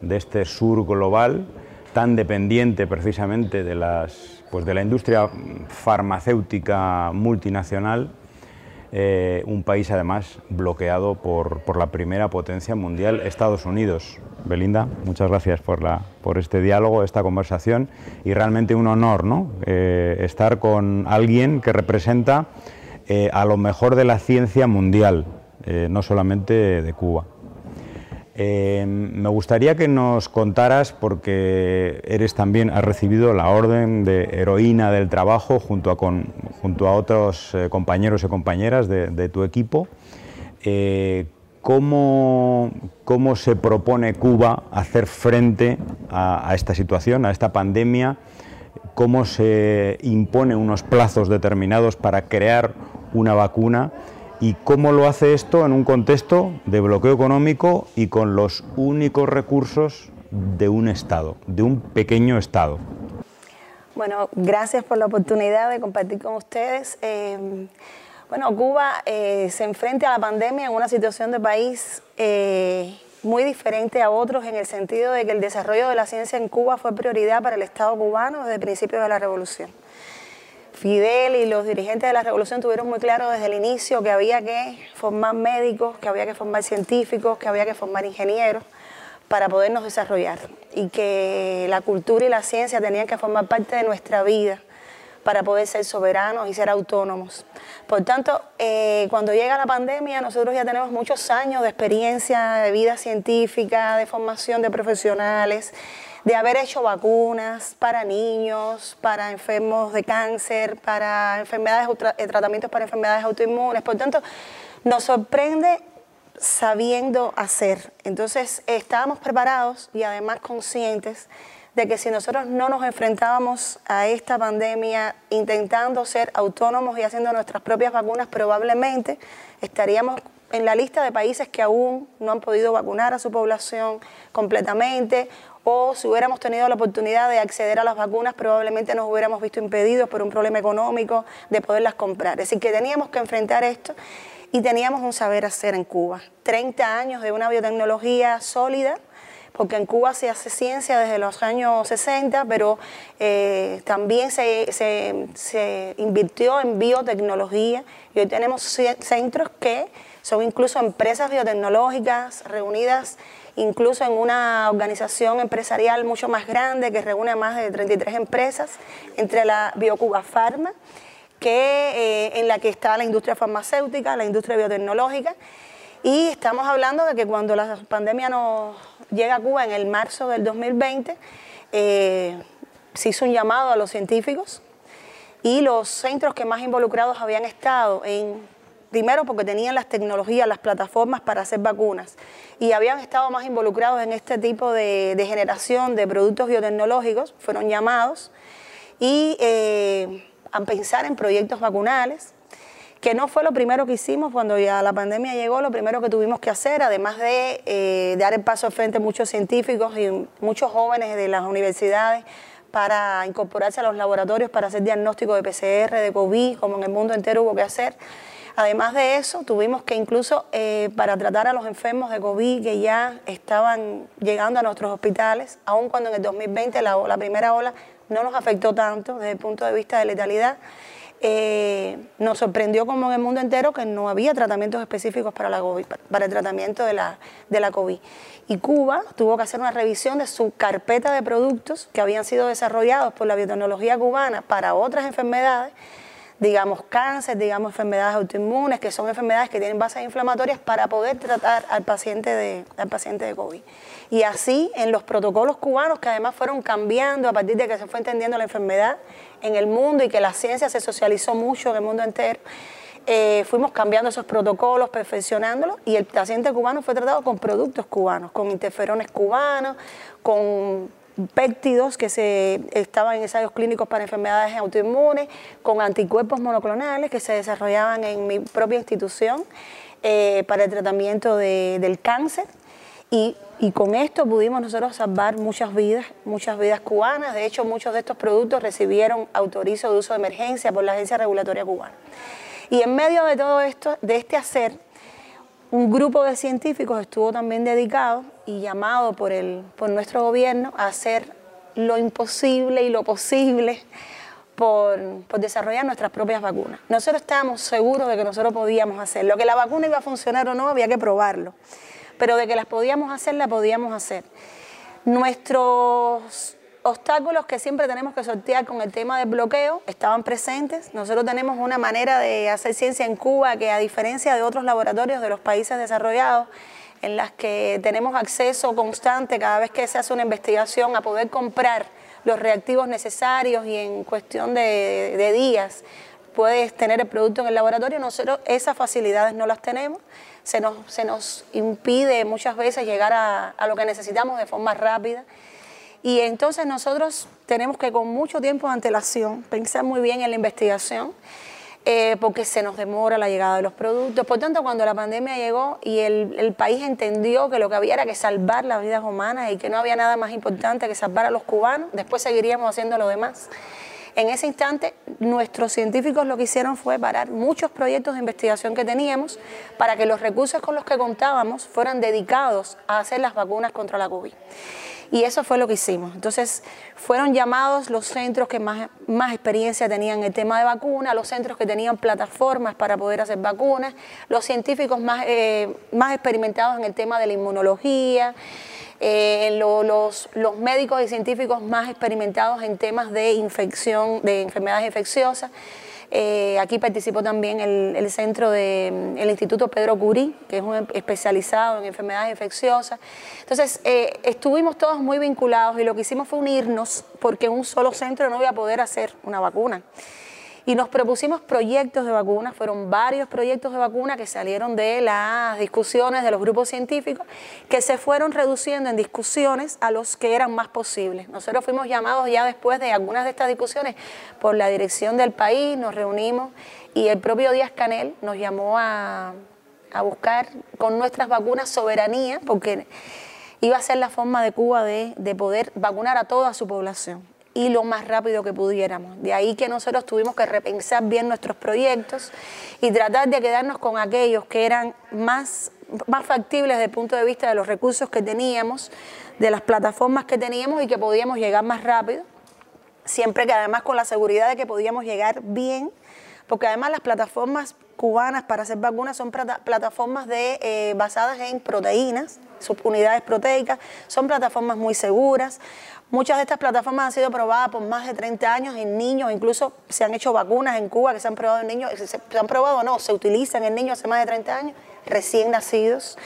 de este sur global, tan dependiente precisamente de, las, pues de la industria farmacéutica multinacional, eh, un país además bloqueado por, por, la primera potencia mundial, Estados Unidos. Belinda, muchas gracias por, la, por este diálogo, esta conversación y realmente un honor ¿no? Eh, estar con alguien que representa eh, a lo mejor de la ciencia mundial, no solamente de Cuba. Eh, me gustaría que nos contaras, porque eres también, has recibido la orden de heroína del trabajo junto a, otros compañeros y compañeras de, tu equipo, ¿cómo, ¿cómo, se propone Cuba hacer frente a, a esta situación, a esta pandemia? ¿Cómo se impone unos plazos determinados para crear una vacuna y cómo lo hace esto en un contexto de bloqueo económico y con los únicos recursos de un Estado, de un pequeño Estado. Bueno, gracias por la oportunidad de compartir con ustedes. Eh, bueno, Cuba eh, se enfrenta a la pandemia en una situación de país eh, muy diferente a otros en el sentido de que el desarrollo de la ciencia en Cuba fue prioridad para el Estado cubano desde el principio de la revolución. Fidel y los dirigentes de la revolución tuvieron muy claro desde el inicio que había que formar médicos, que había que formar científicos, que había que formar ingenieros para podernos desarrollar y que la cultura y la ciencia tenían que formar parte de nuestra vida para poder ser soberanos y ser autónomos. Por tanto, eh, cuando llega la pandemia, nosotros ya tenemos muchos años de experiencia de vida científica, de formación de profesionales, de haber hecho vacunas para niños, para enfermos de cáncer, para enfermedades, eh, tratamientos para enfermedades autoinmunes. Por tanto, nos sorprende sabiendo hacer. Entonces, estábamos preparados y además conscientes de que si nosotros no nos enfrentábamos a esta pandemia intentando ser autónomos y haciendo nuestras propias vacunas, probablemente estaríamos en la lista de países que aún no han podido vacunar a su población completamente o si hubiéramos tenido la oportunidad de acceder a las vacunas, probablemente nos hubiéramos visto impedidos por un problema económico de poderlas comprar. Es decir, que teníamos que enfrentar esto y teníamos un saber hacer en Cuba. 30 años de una biotecnología sólida, porque en Cuba se hace ciencia desde los años 60, pero eh, también se, se invirtió en biotecnología y hoy tenemos centros que son incluso empresas biotecnológicas reunidas incluso en una organización empresarial mucho más grande que reúne a más de 33 empresas, entre la Biocuba Pharma, que, eh, en la que está la industria farmacéutica, la industria biotecnológica, y estamos hablando de que cuando la pandemia nos llega a Cuba en el marzo del 2020, eh, se hizo un llamado a los científicos y los centros que más involucrados habían estado en primero porque tenían las tecnologías, las plataformas para hacer vacunas y habían estado más involucrados en este tipo de, generación de productos biotecnológicos, fueron llamados y eh, a pensar en proyectos vacunales, que no fue lo primero que hicimos cuando ya la pandemia llegó, lo primero que tuvimos que hacer, además de eh, dar el paso al frente a muchos científicos y muchos jóvenes de las universidades para incorporarse a los laboratorios para hacer diagnóstico de PCR, de COVID, como en el mundo entero hubo que hacer. Además de eso, tuvimos que incluso eh, para tratar a los enfermos de COVID que ya estaban llegando a nuestros hospitales, aun cuando en el 2020 la, primera ola no nos afectó tanto desde el punto de vista de letalidad, eh, nos sorprendió como en el mundo entero que no había tratamientos específicos para, la para el tratamiento de la, de la COVID. Y Cuba tuvo que hacer una revisión de su carpeta de productos que habían sido desarrollados por la biotecnología cubana para otras enfermedades digamos cáncer, digamos enfermedades autoinmunes, que son enfermedades que tienen bases inflamatorias para poder tratar al paciente de, al paciente de COVID. Y así en los protocolos cubanos que además fueron cambiando a partir de que se fue entendiendo la enfermedad en el mundo y que la ciencia se socializó mucho en el mundo entero, eh, fuimos cambiando esos protocolos, perfeccionándolos y el paciente cubano fue tratado con productos cubanos, con interferones cubanos, con péptidos que se estaban en ensayos clínicos para enfermedades autoinmunes, con anticuerpos monoclonales que se desarrollaban en mi propia institución eh, para el tratamiento de- del cáncer. Y, y con esto pudimos nosotros salvar muchas vidas, muchas vidas cubanas. De hecho, muchos de estos productos recibieron autorizo de uso de emergencia por la Agencia Regulatoria Cubana. Y en medio de todo esto, de este hacer, un grupo de científicos estuvo también dedicado y llamado por, el, por nuestro gobierno a hacer lo imposible y lo posible por, desarrollar nuestras propias vacunas. Nosotros estábamos seguros de que nosotros podíamos hacerlo. Que la vacuna iba a funcionar o no, había que probarlo. Pero de que las podíamos hacer, la podíamos hacer. Nuestros obstáculos que siempre tenemos que sortear con el tema del bloqueo estaban presentes. Nosotros tenemos una manera de hacer ciencia en Cuba que a diferencia de otros laboratorios de los países desarrollados, en las que tenemos acceso constante cada vez que se hace una investigación a poder comprar los reactivos necesarios y en cuestión de, días puedes tener el producto en el laboratorio, nosotros esas facilidades no las tenemos, se nos, se nos impide muchas veces llegar a lo que necesitamos de forma rápida. Y entonces nosotros tenemos que con mucho tiempo de antelación pensar muy bien en la investigación, eh, porque se nos demora la llegada de los productos. Por tanto, cuando la pandemia llegó y el, el país entendió que lo que había era que salvar las vidas humanas y que no había nada más importante que salvar a los cubanos, después seguiríamos haciendo lo demás. En ese instante, nuestros científicos lo que hicieron fue parar muchos proyectos de investigación que teníamos para que los recursos con los que contábamos fueran dedicados a hacer las vacunas contra la COVID. Y eso fue lo que hicimos. Entonces, fueron llamados los centros que más, más experiencia tenían en el tema de vacunas, los centros que tenían plataformas para poder hacer vacunas, los científicos más, eh, más experimentados en el tema de la inmunología, eh, lo- los, los médicos y científicos más experimentados en temas de infección, de enfermedades infecciosas. Eh, aquí participó también el, el centro del Instituto Pedro Curí, que es un especializado en enfermedades infecciosas. Entonces, eh, estuvimos todos muy vinculados y lo que hicimos fue unirnos porque un solo centro no iba a poder hacer una vacuna. Y nos propusimos proyectos de vacunas, fueron varios proyectos de vacuna que salieron de las discusiones de los grupos científicos, que se fueron reduciendo en discusiones a los que eran más posibles. Nosotros fuimos llamados ya después de algunas de estas discusiones por la dirección del país, nos reunimos y el propio Díaz Canel nos llamó a, a buscar con nuestras vacunas soberanía, porque iba a ser la forma de Cuba de, de poder vacunar a toda su población y lo más rápido que pudiéramos. De ahí que nosotros tuvimos que repensar bien nuestros proyectos y tratar de quedarnos con aquellos que eran más, más factibles desde el punto de vista de los recursos que teníamos, de las plataformas que teníamos y que podíamos llegar más rápido, siempre que además con la seguridad de que podíamos llegar bien, porque además las plataformas cubanas para hacer vacunas son plata- plataformas de, eh, basadas en proteínas, subunidades proteicas, son plataformas muy seguras. Muchas de estas plataformas han sido probadas por más de 30 años en niños, incluso se han hecho vacunas en Cuba que se han probado en niños, se, han probado o no, se utilizan en niños hace más de 30 años, recién nacidos.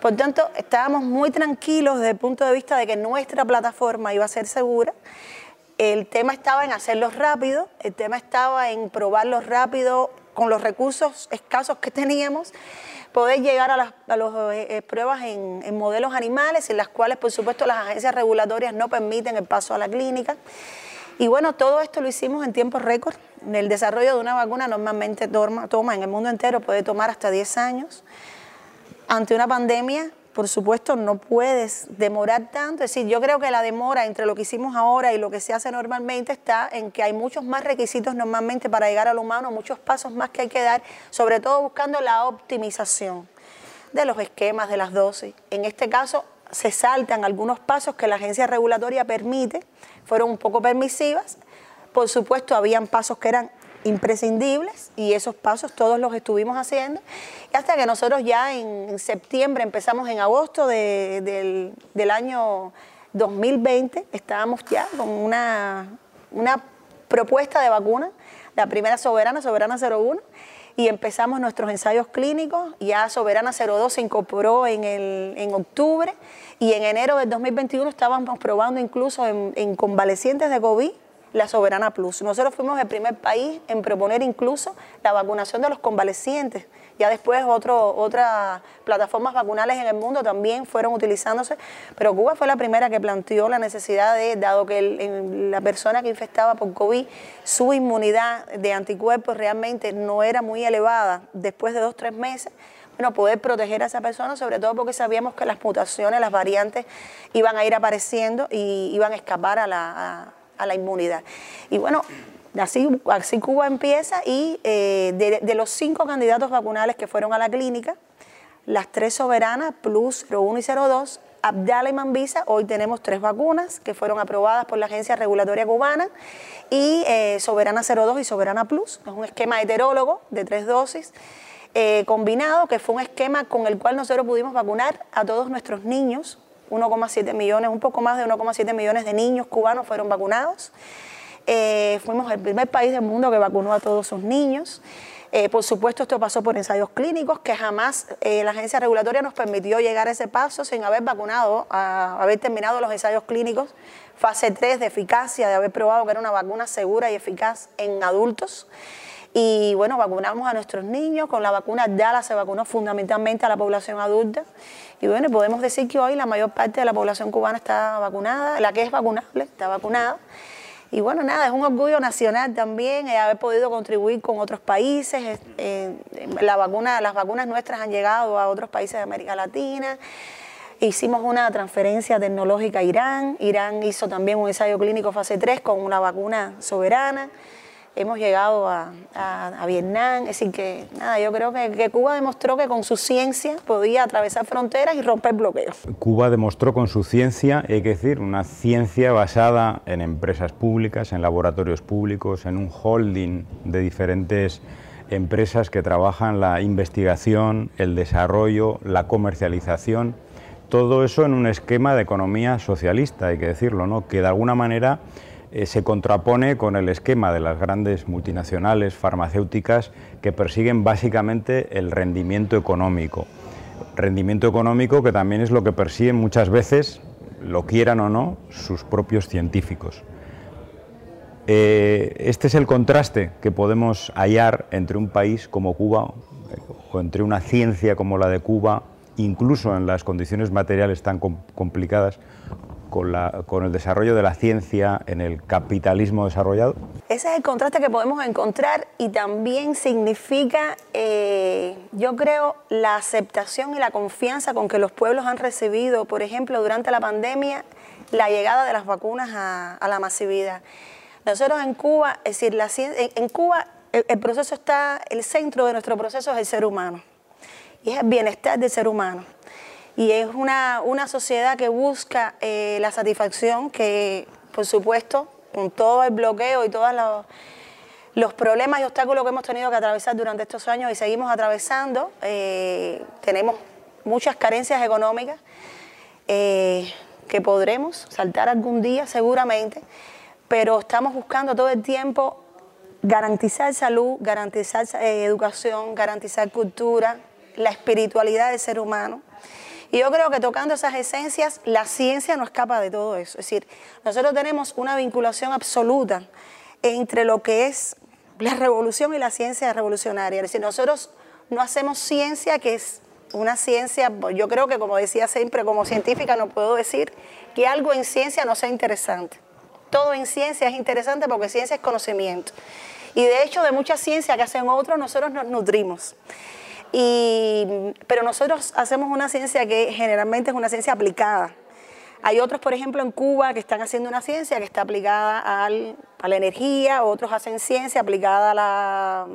Por tanto, estábamos muy tranquilos desde el punto de vista de que nuestra plataforma iba a ser segura. El tema estaba en hacerlo rápido, el tema estaba en probarlo rápido con los recursos escasos que teníamos, poder llegar a las a los, eh, eh, pruebas en, modelos animales, en las cuales, por supuesto, las agencias regulatorias no permiten el paso a la clínica. Y bueno, todo esto lo hicimos en tiempo récord. El desarrollo de una vacuna normalmente toma, toma en el mundo entero, puede tomar hasta 10 años. Ante una pandemia, por supuesto, no puedes demorar tanto. Es decir, yo creo que la demora entre lo que hicimos ahora y lo que se hace normalmente está en que hay muchos más requisitos normalmente para llegar al humano, muchos pasos más que hay que dar, sobre todo buscando la optimización de los esquemas, de las dosis. En este caso, se saltan algunos pasos que la agencia regulatoria permite, fueron un poco permisivas. Por supuesto, habían pasos que eran imprescindibles y esos pasos todos los estuvimos haciendo. Hasta que nosotros ya en, en septiembre, empezamos en agosto de- del, del año 2020, estábamos ya con una, una propuesta de vacuna la primera Soberana, Soberana 01, y empezamos nuestros ensayos clínicos. Ya Soberana 02 se incorporó en, el, en octubre y en enero del 2021 estábamos probando incluso en, en convalecientes de COVID la Soberana Plus. Nosotros fuimos el primer país en proponer incluso la vacunación de los convalecientes. Ya después otras plataformas vacunales en el mundo también fueron utilizándose, pero Cuba fue la primera que planteó la necesidad de, dado que el- la persona que infectaba por COVID, su inmunidad de anticuerpos realmente no era muy elevada después de dos, tres meses, bueno, poder proteger a esa persona, sobre todo porque sabíamos que las mutaciones, las variantes iban a ir apareciendo y iban a escapar a la, a la inmunidad. Y bueno, así, así Cuba empieza y eh, de, de los cinco candidatos vacunales que fueron a la clínica, las tres soberanas, Plus 01 y 02, Abdala y Mambisa, hoy tenemos tres vacunas que fueron aprobadas por la Agencia Regulatoria Cubana y eh, Soberana 02 y Soberana Plus. Es un esquema heterólogo de tres dosis eh, combinado, que fue un esquema con el cual nosotros pudimos vacunar a todos nuestros niños. 1,7 millones, un poco más de 1,7 millones de niños cubanos fueron vacunados. Eh, fuimos el primer país del mundo que vacunó a todos sus niños. Eh, por supuesto, esto pasó por ensayos clínicos, que jamás eh, la agencia regulatoria nos permitió llegar a ese paso sin haber vacunado, haber terminado los ensayos clínicos, fase 3 de eficacia, de haber probado que era una vacuna segura y eficaz en adultos. Y bueno, vacunamos a nuestros niños, con la vacuna Dala se vacunó fundamentalmente a la población adulta. Y bueno, podemos decir que hoy la mayor parte de la población cubana está vacunada, la que es vacunable está vacunada. Y bueno, nada, es un orgullo nacional también eh, haber podido contribuir con otros países. eh, eh, la vacuna, las vacunas nuestras han llegado a otros países de América Latina. Hicimos una transferencia tecnológica a Irán. Irán hizo también un ensayo clínico fase 3 con una vacuna soberana. Hemos llegado a, Vietnam. Es decir, que nada, yo creo que, que Cuba demostró que con su ciencia podía atravesar fronteras y romper bloqueos. Cuba demostró con su ciencia, hay que decir, una ciencia basada en empresas públicas, en laboratorios públicos, en un holding de diferentes empresas que trabajan la investigación, el desarrollo, la comercialización, todo eso en un esquema de economía socialista, hay que decirlo, ¿no? que de alguna manera eh, se contrapone con el esquema de las grandes multinacionales farmacéuticas que persiguen básicamente el rendimiento económico rendimiento económico que también es lo que persiguen muchas veces, lo quieran o no, sus propios científicos. Eh, este es el contraste que podemos hallar entre un país como Cuba eh, o entre una ciencia como la de Cuba, incluso en las condiciones materiales tan com- complicadas, con, la- con el desarrollo de la ciencia en el capitalismo desarrollado. Ese es el contraste que podemos encontrar y también significa, eh, yo creo, la aceptación y la confianza con que los pueblos han recibido, por ejemplo, durante la pandemia, la llegada de las vacunas a, a la masividad. Nosotros en Cuba, es decir, la en Cuba el, el proceso está, el centro de nuestro proceso es el ser humano y es el bienestar del ser humano. Y es una, una sociedad que busca eh, la satisfacción que, por supuesto, con todo el bloqueo y todos los, los problemas y obstáculos que hemos tenido que atravesar durante estos años y seguimos atravesando, eh, tenemos muchas carencias económicas eh, que podremos saltar algún día seguramente, pero estamos buscando todo el tiempo garantizar salud, garantizar educación, garantizar cultura, la espiritualidad del ser humano. Y yo creo que tocando esas esencias, la ciencia no escapa de todo eso. Es decir, nosotros tenemos una vinculación absoluta entre lo que es la revolución y la ciencia revolucionaria. Es decir, nosotros no hacemos ciencia que es una ciencia, yo creo que como decía siempre, como científica no puedo decir que algo en ciencia no sea interesante. Todo en ciencia es interesante porque ciencia es conocimiento. Y de hecho de mucha ciencia que hacen otros, nosotros nos nutrimos. Y, pero nosotros hacemos una ciencia que generalmente es una ciencia aplicada. Hay otros, por ejemplo, en Cuba que están haciendo una ciencia que está aplicada al- a la energía, otros hacen ciencia aplicada a la,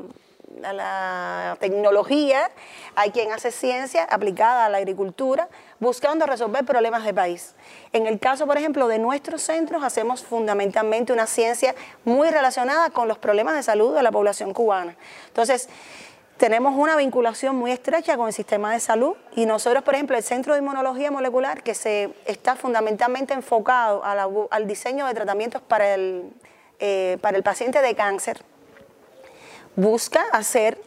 a la tecnología, hay quien hace ciencia aplicada a la agricultura, buscando resolver problemas de país. En el caso, por ejemplo, de nuestros centros, hacemos fundamentalmente una ciencia muy relacionada con los problemas de salud de la población cubana. Entonces, tenemos una vinculación muy estrecha con el sistema de salud y nosotros, por ejemplo, el Centro de Inmunología Molecular, que se está fundamentalmente enfocado al diseño de tratamientos para el, eh, para el paciente de cáncer, busca hacer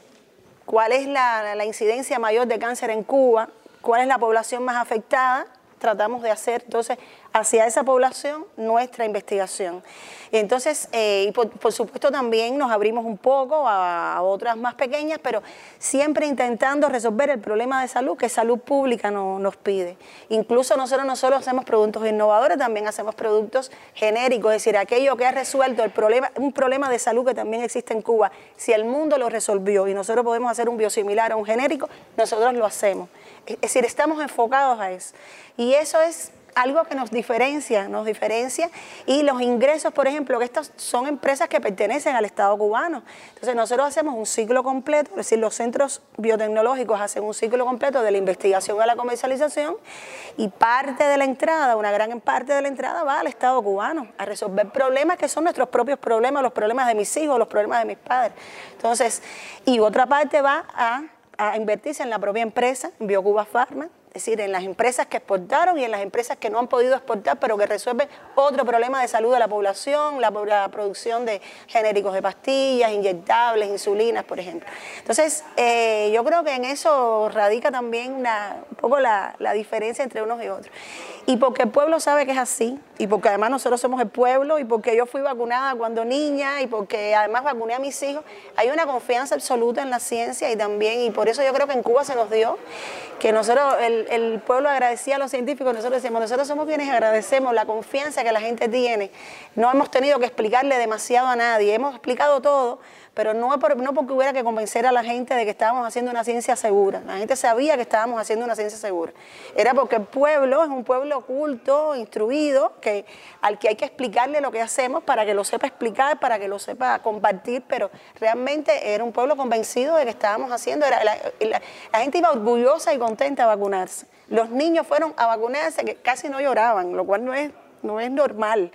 cuál es la incidencia mayor de cáncer en Cuba, cuál es la población más afectada, tratamos de hacer entonces hacia esa población nuestra investigación. Y entonces, eh, y por, supuesto también nos abrimos un poco a, otras más pequeñas, pero siempre intentando resolver el problema de salud que salud pública nos pide. Incluso nosotros no solo hacemos productos innovadores, también hacemos productos genéricos, es decir, aquello que ha resuelto el problema, un problema de salud que también existe en Cuba. Si el mundo lo resolvió y nosotros podemos hacer un biosimilar o un genérico, nosotros lo hacemos. Es decir, estamos enfocados a eso. Y eso es algo que nos diferencia, nos diferencia. Y los ingresos, por ejemplo, que estas son empresas que pertenecen al Estado cubano. Entonces nosotros hacemos un ciclo completo, es decir, los centros biotecnológicos hacen un ciclo completo de la investigación a la comercialización y parte de la entrada, una gran parte de la entrada va al Estado cubano a resolver problemas que son nuestros propios problemas, los problemas de mis hijos, los problemas de mis padres. Entonces, y otra parte va a, a invertirse en la propia empresa, en BioCuba Pharma, es decir, en las empresas que exportaron y en las empresas que no han podido exportar, pero que resuelven otro problema de salud de la población, la, producción de genéricos de pastillas, inyectables, insulinas, por ejemplo. Entonces, eh, yo creo que en eso radica también un poco la, la diferencia entre unos y otros. Y porque el pueblo sabe que es así, y porque además nosotros somos el pueblo, y porque yo fui vacunada cuando niña, y porque además vacuné a mis hijos, hay una confianza absoluta en la ciencia y también, y por eso yo creo que en Cuba se nos dio que nosotros, el, el, pueblo agradecía a los científicos, nosotros decíamos, nosotros somos quienes agradecemos la confianza que la gente tiene. No hemos tenido que explicarle demasiado a nadie, hemos explicado todo, pero no, no porque hubiera que convencer a la gente de que estábamos haciendo una ciencia segura. La gente sabía que estábamos haciendo una ciencia segura. Era porque el pueblo es un pueblo culto, instruido, que, al que hay que explicarle lo que hacemos para que lo sepa explicar, para que lo sepa compartir, pero realmente era un pueblo convencido de que estábamos haciendo. Era, la, la gente iba orgullosa y contenta a vacunarse. Los niños fueron a vacunarse que casi no lloraban, lo cual no es, no es normal.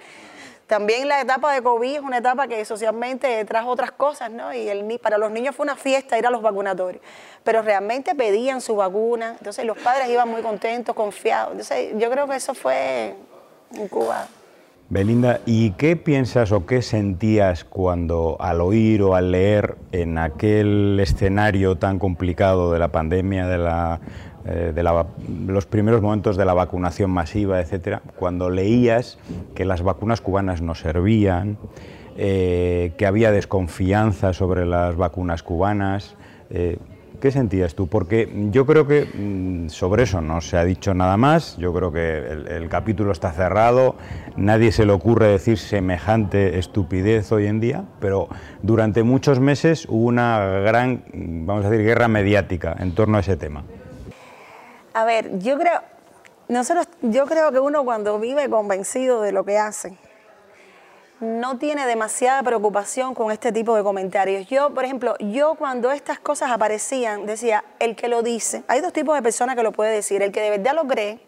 También la etapa de COVID es una etapa que socialmente trajo otras cosas, ¿no? Y el, para los niños fue una fiesta ir a los vacunatorios. Pero realmente pedían su vacuna, entonces los padres iban muy contentos, confiados. Entonces yo creo que eso fue en Cuba. Belinda, ¿y qué piensas o qué sentías cuando al oír o al leer en aquel escenario tan complicado de la pandemia, de la eh, de los primeros momentos de la vacunación masiva, etcétera, cuando leías que las vacunas cubanas no servían, eh, que había desconfianza sobre las vacunas cubanas. Eh, ¿Qué sentías tú? Porque yo creo que mm, sobre eso no se ha dicho nada más, yo creo que el, capítulo está cerrado, nadie se le ocurre decir semejante estupidez hoy en día, pero durante muchos meses hubo una gran, vamos a decir, guerra mediática en torno a ese tema. A ver, yo creo, nosotros, yo creo que uno cuando vive convencido de lo que hace, no tiene demasiada preocupación con este tipo de comentarios. Yo, por ejemplo, yo cuando estas cosas aparecían, decía, el que lo dice, hay dos tipos de personas que lo puede decir, el que de verdad lo cree,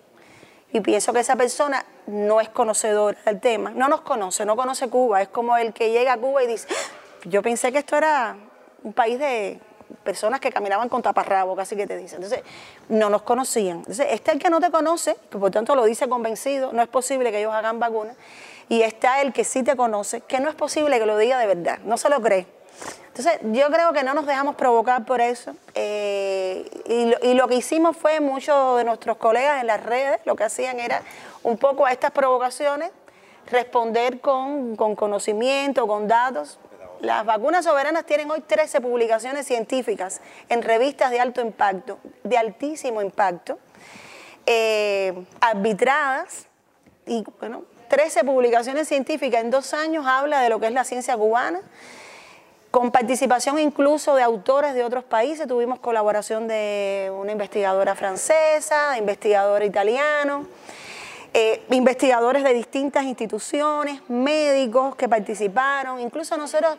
y pienso que esa persona no es conocedora del tema, no nos conoce, no conoce Cuba, es como el que llega a Cuba y dice, ah, yo pensé que esto era un país de, personas que caminaban con taparrabo, casi que te dicen. Entonces, no nos conocían. Entonces, está el que no te conoce, que por tanto lo dice convencido, no es posible que ellos hagan vacunas. Y está el que sí te conoce, que no es posible que lo diga de verdad, no se lo cree. Entonces, yo creo que no nos dejamos provocar por eso. Eh, y, lo, que hicimos fue, muchos de nuestros colegas en las redes, lo que hacían era un poco a estas provocaciones, responder con, con conocimiento, con datos. Las vacunas soberanas tienen hoy 13 publicaciones científicas en revistas de alto impacto, de altísimo impacto, eh, arbitradas y bueno, 13 publicaciones científicas en dos años habla de lo que es la ciencia cubana, con participación incluso de autores de otros países. Tuvimos colaboración de una investigadora francesa, investigador italiano. Eh, investigadores de distintas instituciones, médicos que participaron, incluso nosotros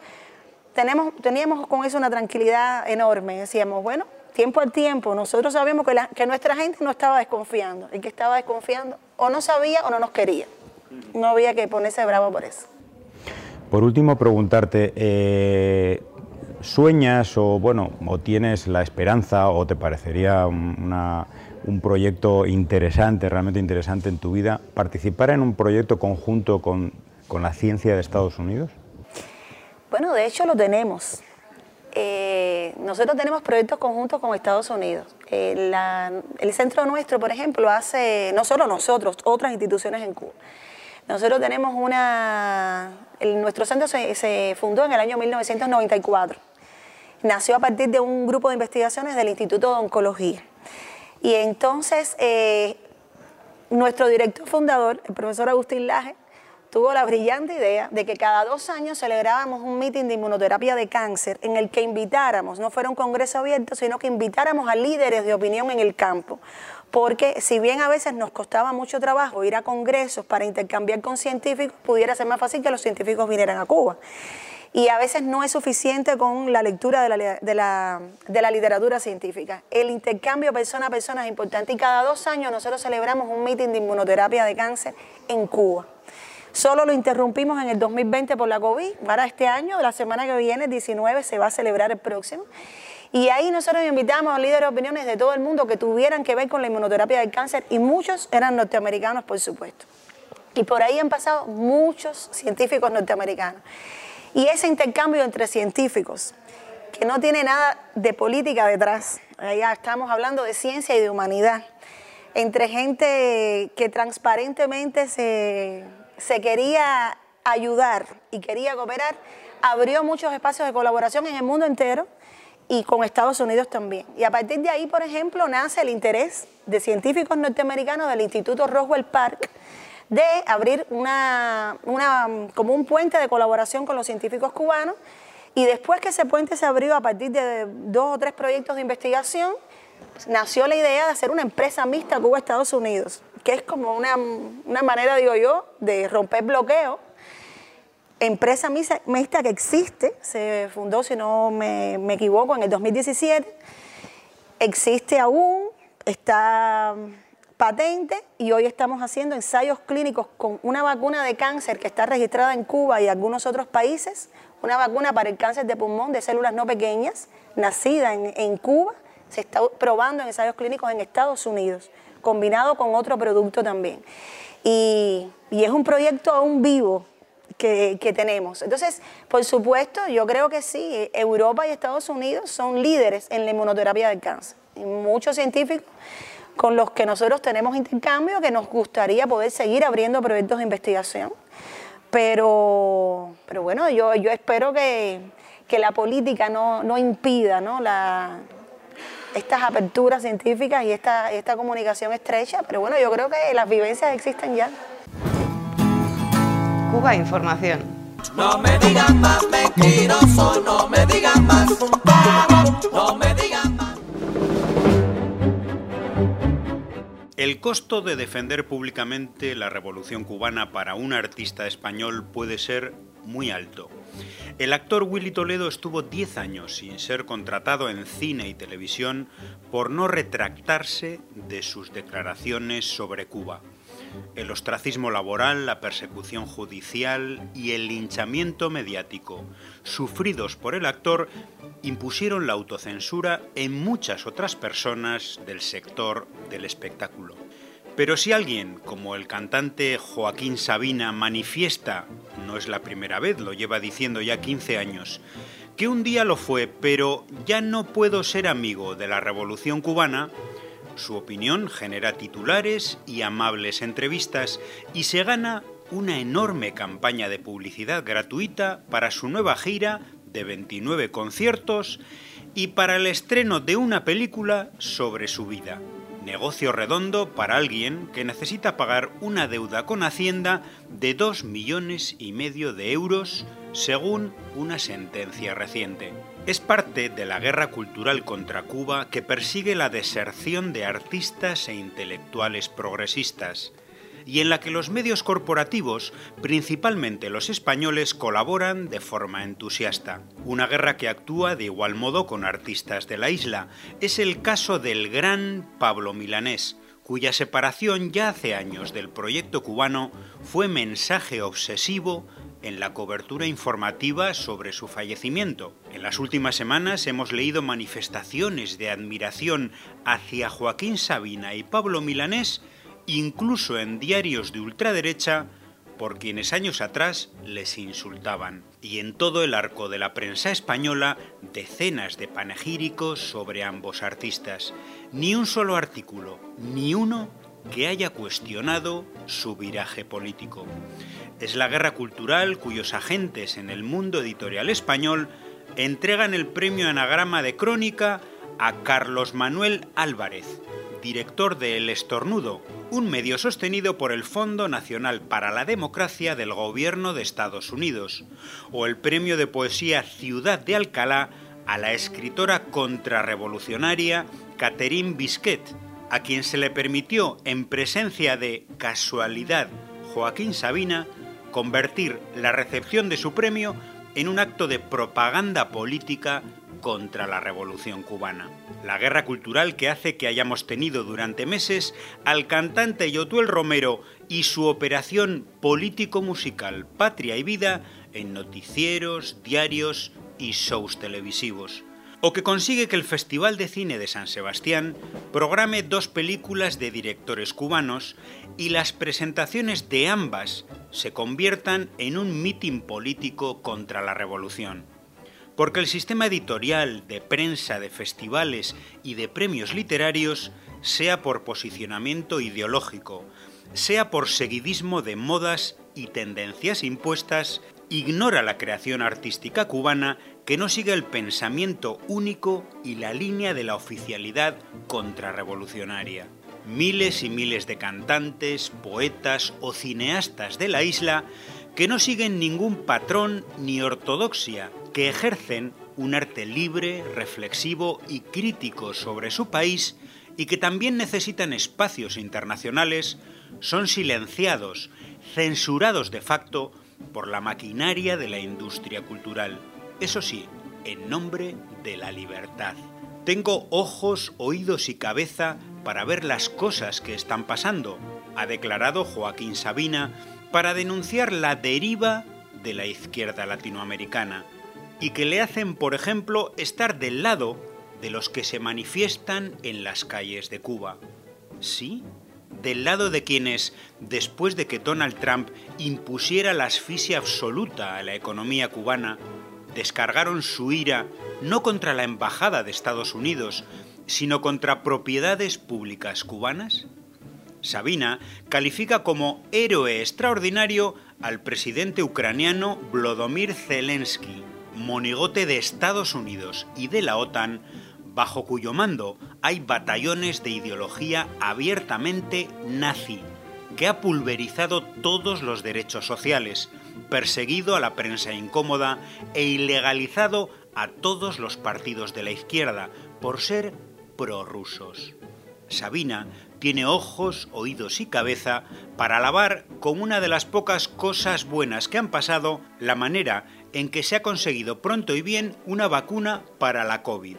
tenemos, teníamos con eso una tranquilidad enorme, decíamos, bueno, tiempo al tiempo, nosotros sabíamos que, nuestra gente no estaba desconfiando, el que estaba desconfiando o no sabía o no nos quería, no había que ponerse bravo por eso. Por último, preguntarte, eh, ¿sueñas o, bueno, o tienes la esperanza o te parecería una un proyecto interesante, realmente interesante en tu vida, participar en un proyecto conjunto con, la ciencia de Estados Unidos? Bueno, de hecho lo tenemos. eh, nosotros tenemos proyectos conjuntos con Estados Unidos. Eh, el centro nuestro, por ejemplo, hace, no solo nosotros, otras instituciones en Cuba. Nosotros tenemos una, nuestro centro se, se fundó en el año 1994. Nació a partir de un grupo de investigaciones del Instituto de Oncología. Y entonces, eh, nuestro director fundador, el profesor Agustín Laje, tuvo la brillante idea de que cada dos años celebrábamos un meeting de inmunoterapia de cáncer en el que invitáramos, no fuera un congreso abierto, sino que invitáramos a líderes de opinión en el campo. Porque si bien a veces nos costaba mucho trabajo ir a congresos para intercambiar con científicos, pudiera ser más fácil que los científicos vinieran a Cuba. Y a veces no es suficiente con la lectura de la, de la- de la literatura científica. El intercambio persona a persona es importante y cada dos años nosotros celebramos un meeting de inmunoterapia de cáncer en Cuba. Solo lo interrumpimos en el 2020 por la COVID. Para este año, la semana que viene, el 19, se va a celebrar el próximo. Y ahí nosotros invitamos a líderes de opiniones de todo el mundo que tuvieran que ver con la inmunoterapia del cáncer y muchos eran norteamericanos, por supuesto. Y por ahí han pasado muchos científicos norteamericanos. Y ese intercambio entre científicos, que no tiene nada de política detrás, ya estamos hablando de ciencia y de humanidad, entre gente que transparentemente se, se quería ayudar y quería cooperar, abrió muchos espacios de colaboración en el mundo entero y con Estados Unidos también. Y a partir de ahí, por ejemplo, nace el interés de científicos norteamericanos del Instituto Roswell Park de abrir una, una, como un puente de colaboración con los científicos cubanos. Y después que ese puente se abrió a partir de dos o tres proyectos de investigación, nació la idea de hacer una empresa mixta Cuba-Estados Unidos, que es como una, una manera, digo yo, de romper bloqueo empresa mixta que existe, se fundó, si no me, me equivoco, en el 2017, existe aún, está patente y hoy estamos haciendo ensayos clínicos con una vacuna de cáncer que está registrada en Cuba y algunos otros países, una vacuna para el cáncer de pulmón de células no pequeñas, nacida en, en Cuba, se está probando en ensayos clínicos en Estados Unidos, combinado con otro producto también. Y, y es un proyecto aún vivo, que, que tenemos. Entonces, por supuesto, yo creo que sí, Europa y Estados Unidos son líderes en la inmunoterapia del cáncer. Muchos científicos con los que nosotros tenemos intercambio, que nos gustaría poder seguir abriendo proyectos de investigación. Pero, pero bueno, yo, yo espero que, que la política no, no impida ¿no? La, estas aperturas científicas y esta, esta comunicación estrecha. Pero bueno, yo creo que las vivencias existen ya. Cuba Información. No me digan más mentiroso, no me digan más, no me digan El costo de defender públicamente la revolución cubana para un artista español puede ser muy alto. El actor Willy Toledo estuvo 10 años sin ser contratado en cine y televisión por no retractarse de sus declaraciones sobre Cuba. El ostracismo laboral, la persecución judicial y el linchamiento mediático sufridos por el actor impusieron la autocensura en muchas otras personas del sector del espectáculo. Pero si alguien, como el cantante Joaquín Sabina, manifiesta, no es la primera vez, lo lleva diciendo ya 15 años, que un día lo fue, pero ya no puedo ser amigo de la revolución cubana, su opinión genera titulares y amables entrevistas y se gana una enorme campaña de publicidad gratuita para su nueva gira de 29 conciertos y para el estreno de una película sobre su vida. Negocio redondo para alguien que necesita pagar una deuda con Hacienda de 2 millones y medio de euros según una sentencia reciente. Es parte de la guerra cultural contra Cuba que persigue la deserción de artistas e intelectuales progresistas y en la que los medios corporativos, principalmente los españoles, colaboran de forma entusiasta. Una guerra que actúa de igual modo con artistas de la isla. Es el caso del gran Pablo Milanés, cuya separación ya hace años del proyecto cubano fue mensaje obsesivo en la cobertura informativa sobre su fallecimiento. En las últimas semanas hemos leído manifestaciones de admiración hacia Joaquín Sabina y Pablo Milanés, incluso en diarios de ultraderecha, por quienes años atrás les insultaban. Y en todo el arco de la prensa española, decenas de panegíricos sobre ambos artistas. Ni un solo artículo, ni uno que haya cuestionado su viraje político. Es la guerra cultural cuyos agentes en el mundo editorial español entregan el premio Anagrama de Crónica a Carlos Manuel Álvarez, director de El Estornudo, un medio sostenido por el Fondo Nacional para la Democracia del Gobierno de Estados Unidos, o el premio de poesía Ciudad de Alcalá a la escritora contrarrevolucionaria Catherine Bisquet, a quien se le permitió, en presencia de casualidad Joaquín Sabina, convertir la recepción de su premio en un acto de propaganda política contra la revolución cubana. La guerra cultural que hace que hayamos tenido durante meses al cantante Yotuel Romero y su operación político-musical Patria y Vida en noticieros, diarios y shows televisivos o que consigue que el Festival de Cine de San Sebastián programe dos películas de directores cubanos y las presentaciones de ambas se conviertan en un mitin político contra la revolución. Porque el sistema editorial, de prensa, de festivales y de premios literarios, sea por posicionamiento ideológico, sea por seguidismo de modas y tendencias impuestas, ignora la creación artística cubana que no siga el pensamiento único y la línea de la oficialidad contrarrevolucionaria. Miles y miles de cantantes, poetas o cineastas de la isla que no siguen ningún patrón ni ortodoxia, que ejercen un arte libre, reflexivo y crítico sobre su país y que también necesitan espacios internacionales, son silenciados, censurados de facto por la maquinaria de la industria cultural. Eso sí, en nombre de la libertad. Tengo ojos, oídos y cabeza para ver las cosas que están pasando, ha declarado Joaquín Sabina para denunciar la deriva de la izquierda latinoamericana y que le hacen, por ejemplo, estar del lado de los que se manifiestan en las calles de Cuba. ¿Sí? Del lado de quienes, después de que Donald Trump impusiera la asfixia absoluta a la economía cubana, descargaron su ira no contra la Embajada de Estados Unidos, sino contra propiedades públicas cubanas? Sabina califica como héroe extraordinario al presidente ucraniano Vladimir Zelensky, monigote de Estados Unidos y de la OTAN, bajo cuyo mando hay batallones de ideología abiertamente nazi, que ha pulverizado todos los derechos sociales, perseguido a la prensa incómoda e ilegalizado a todos los partidos de la izquierda por ser prorrusos. Sabina tiene ojos, oídos y cabeza para alabar como una de las pocas cosas buenas que han pasado la manera en que se ha conseguido pronto y bien una vacuna para la COVID,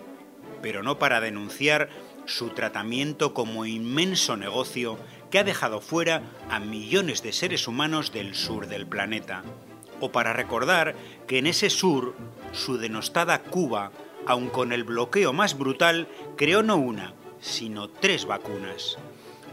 pero no para denunciar su tratamiento como inmenso negocio que ha dejado fuera a millones de seres humanos del sur del planeta. O para recordar que en ese sur, su denostada Cuba, aun con el bloqueo más brutal, creó no una, sino tres vacunas.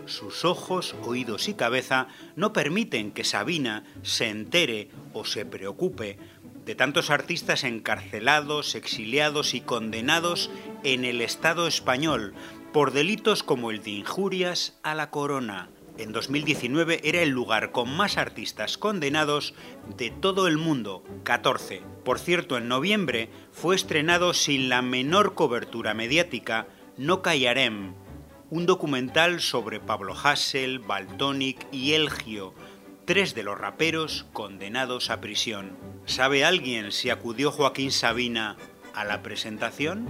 Sus ojos, oídos y cabeza no permiten que Sabina se entere o se preocupe de tantos artistas encarcelados, exiliados y condenados en el Estado español por delitos como el de injurias a la corona. En 2019 era el lugar con más artistas condenados de todo el mundo, 14. Por cierto, en noviembre fue estrenado sin la menor cobertura mediática No Callarem, un documental sobre Pablo Hassel, Baltonic y Elgio, tres de los raperos condenados a prisión. ¿Sabe alguien si acudió Joaquín Sabina a la presentación?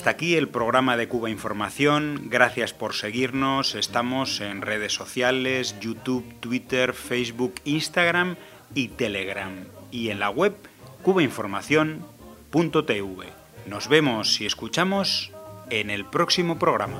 Hasta aquí el programa de Cuba Información. Gracias por seguirnos. Estamos en redes sociales, YouTube, Twitter, Facebook, Instagram y Telegram. Y en la web cubainformación.tv. Nos vemos y escuchamos en el próximo programa.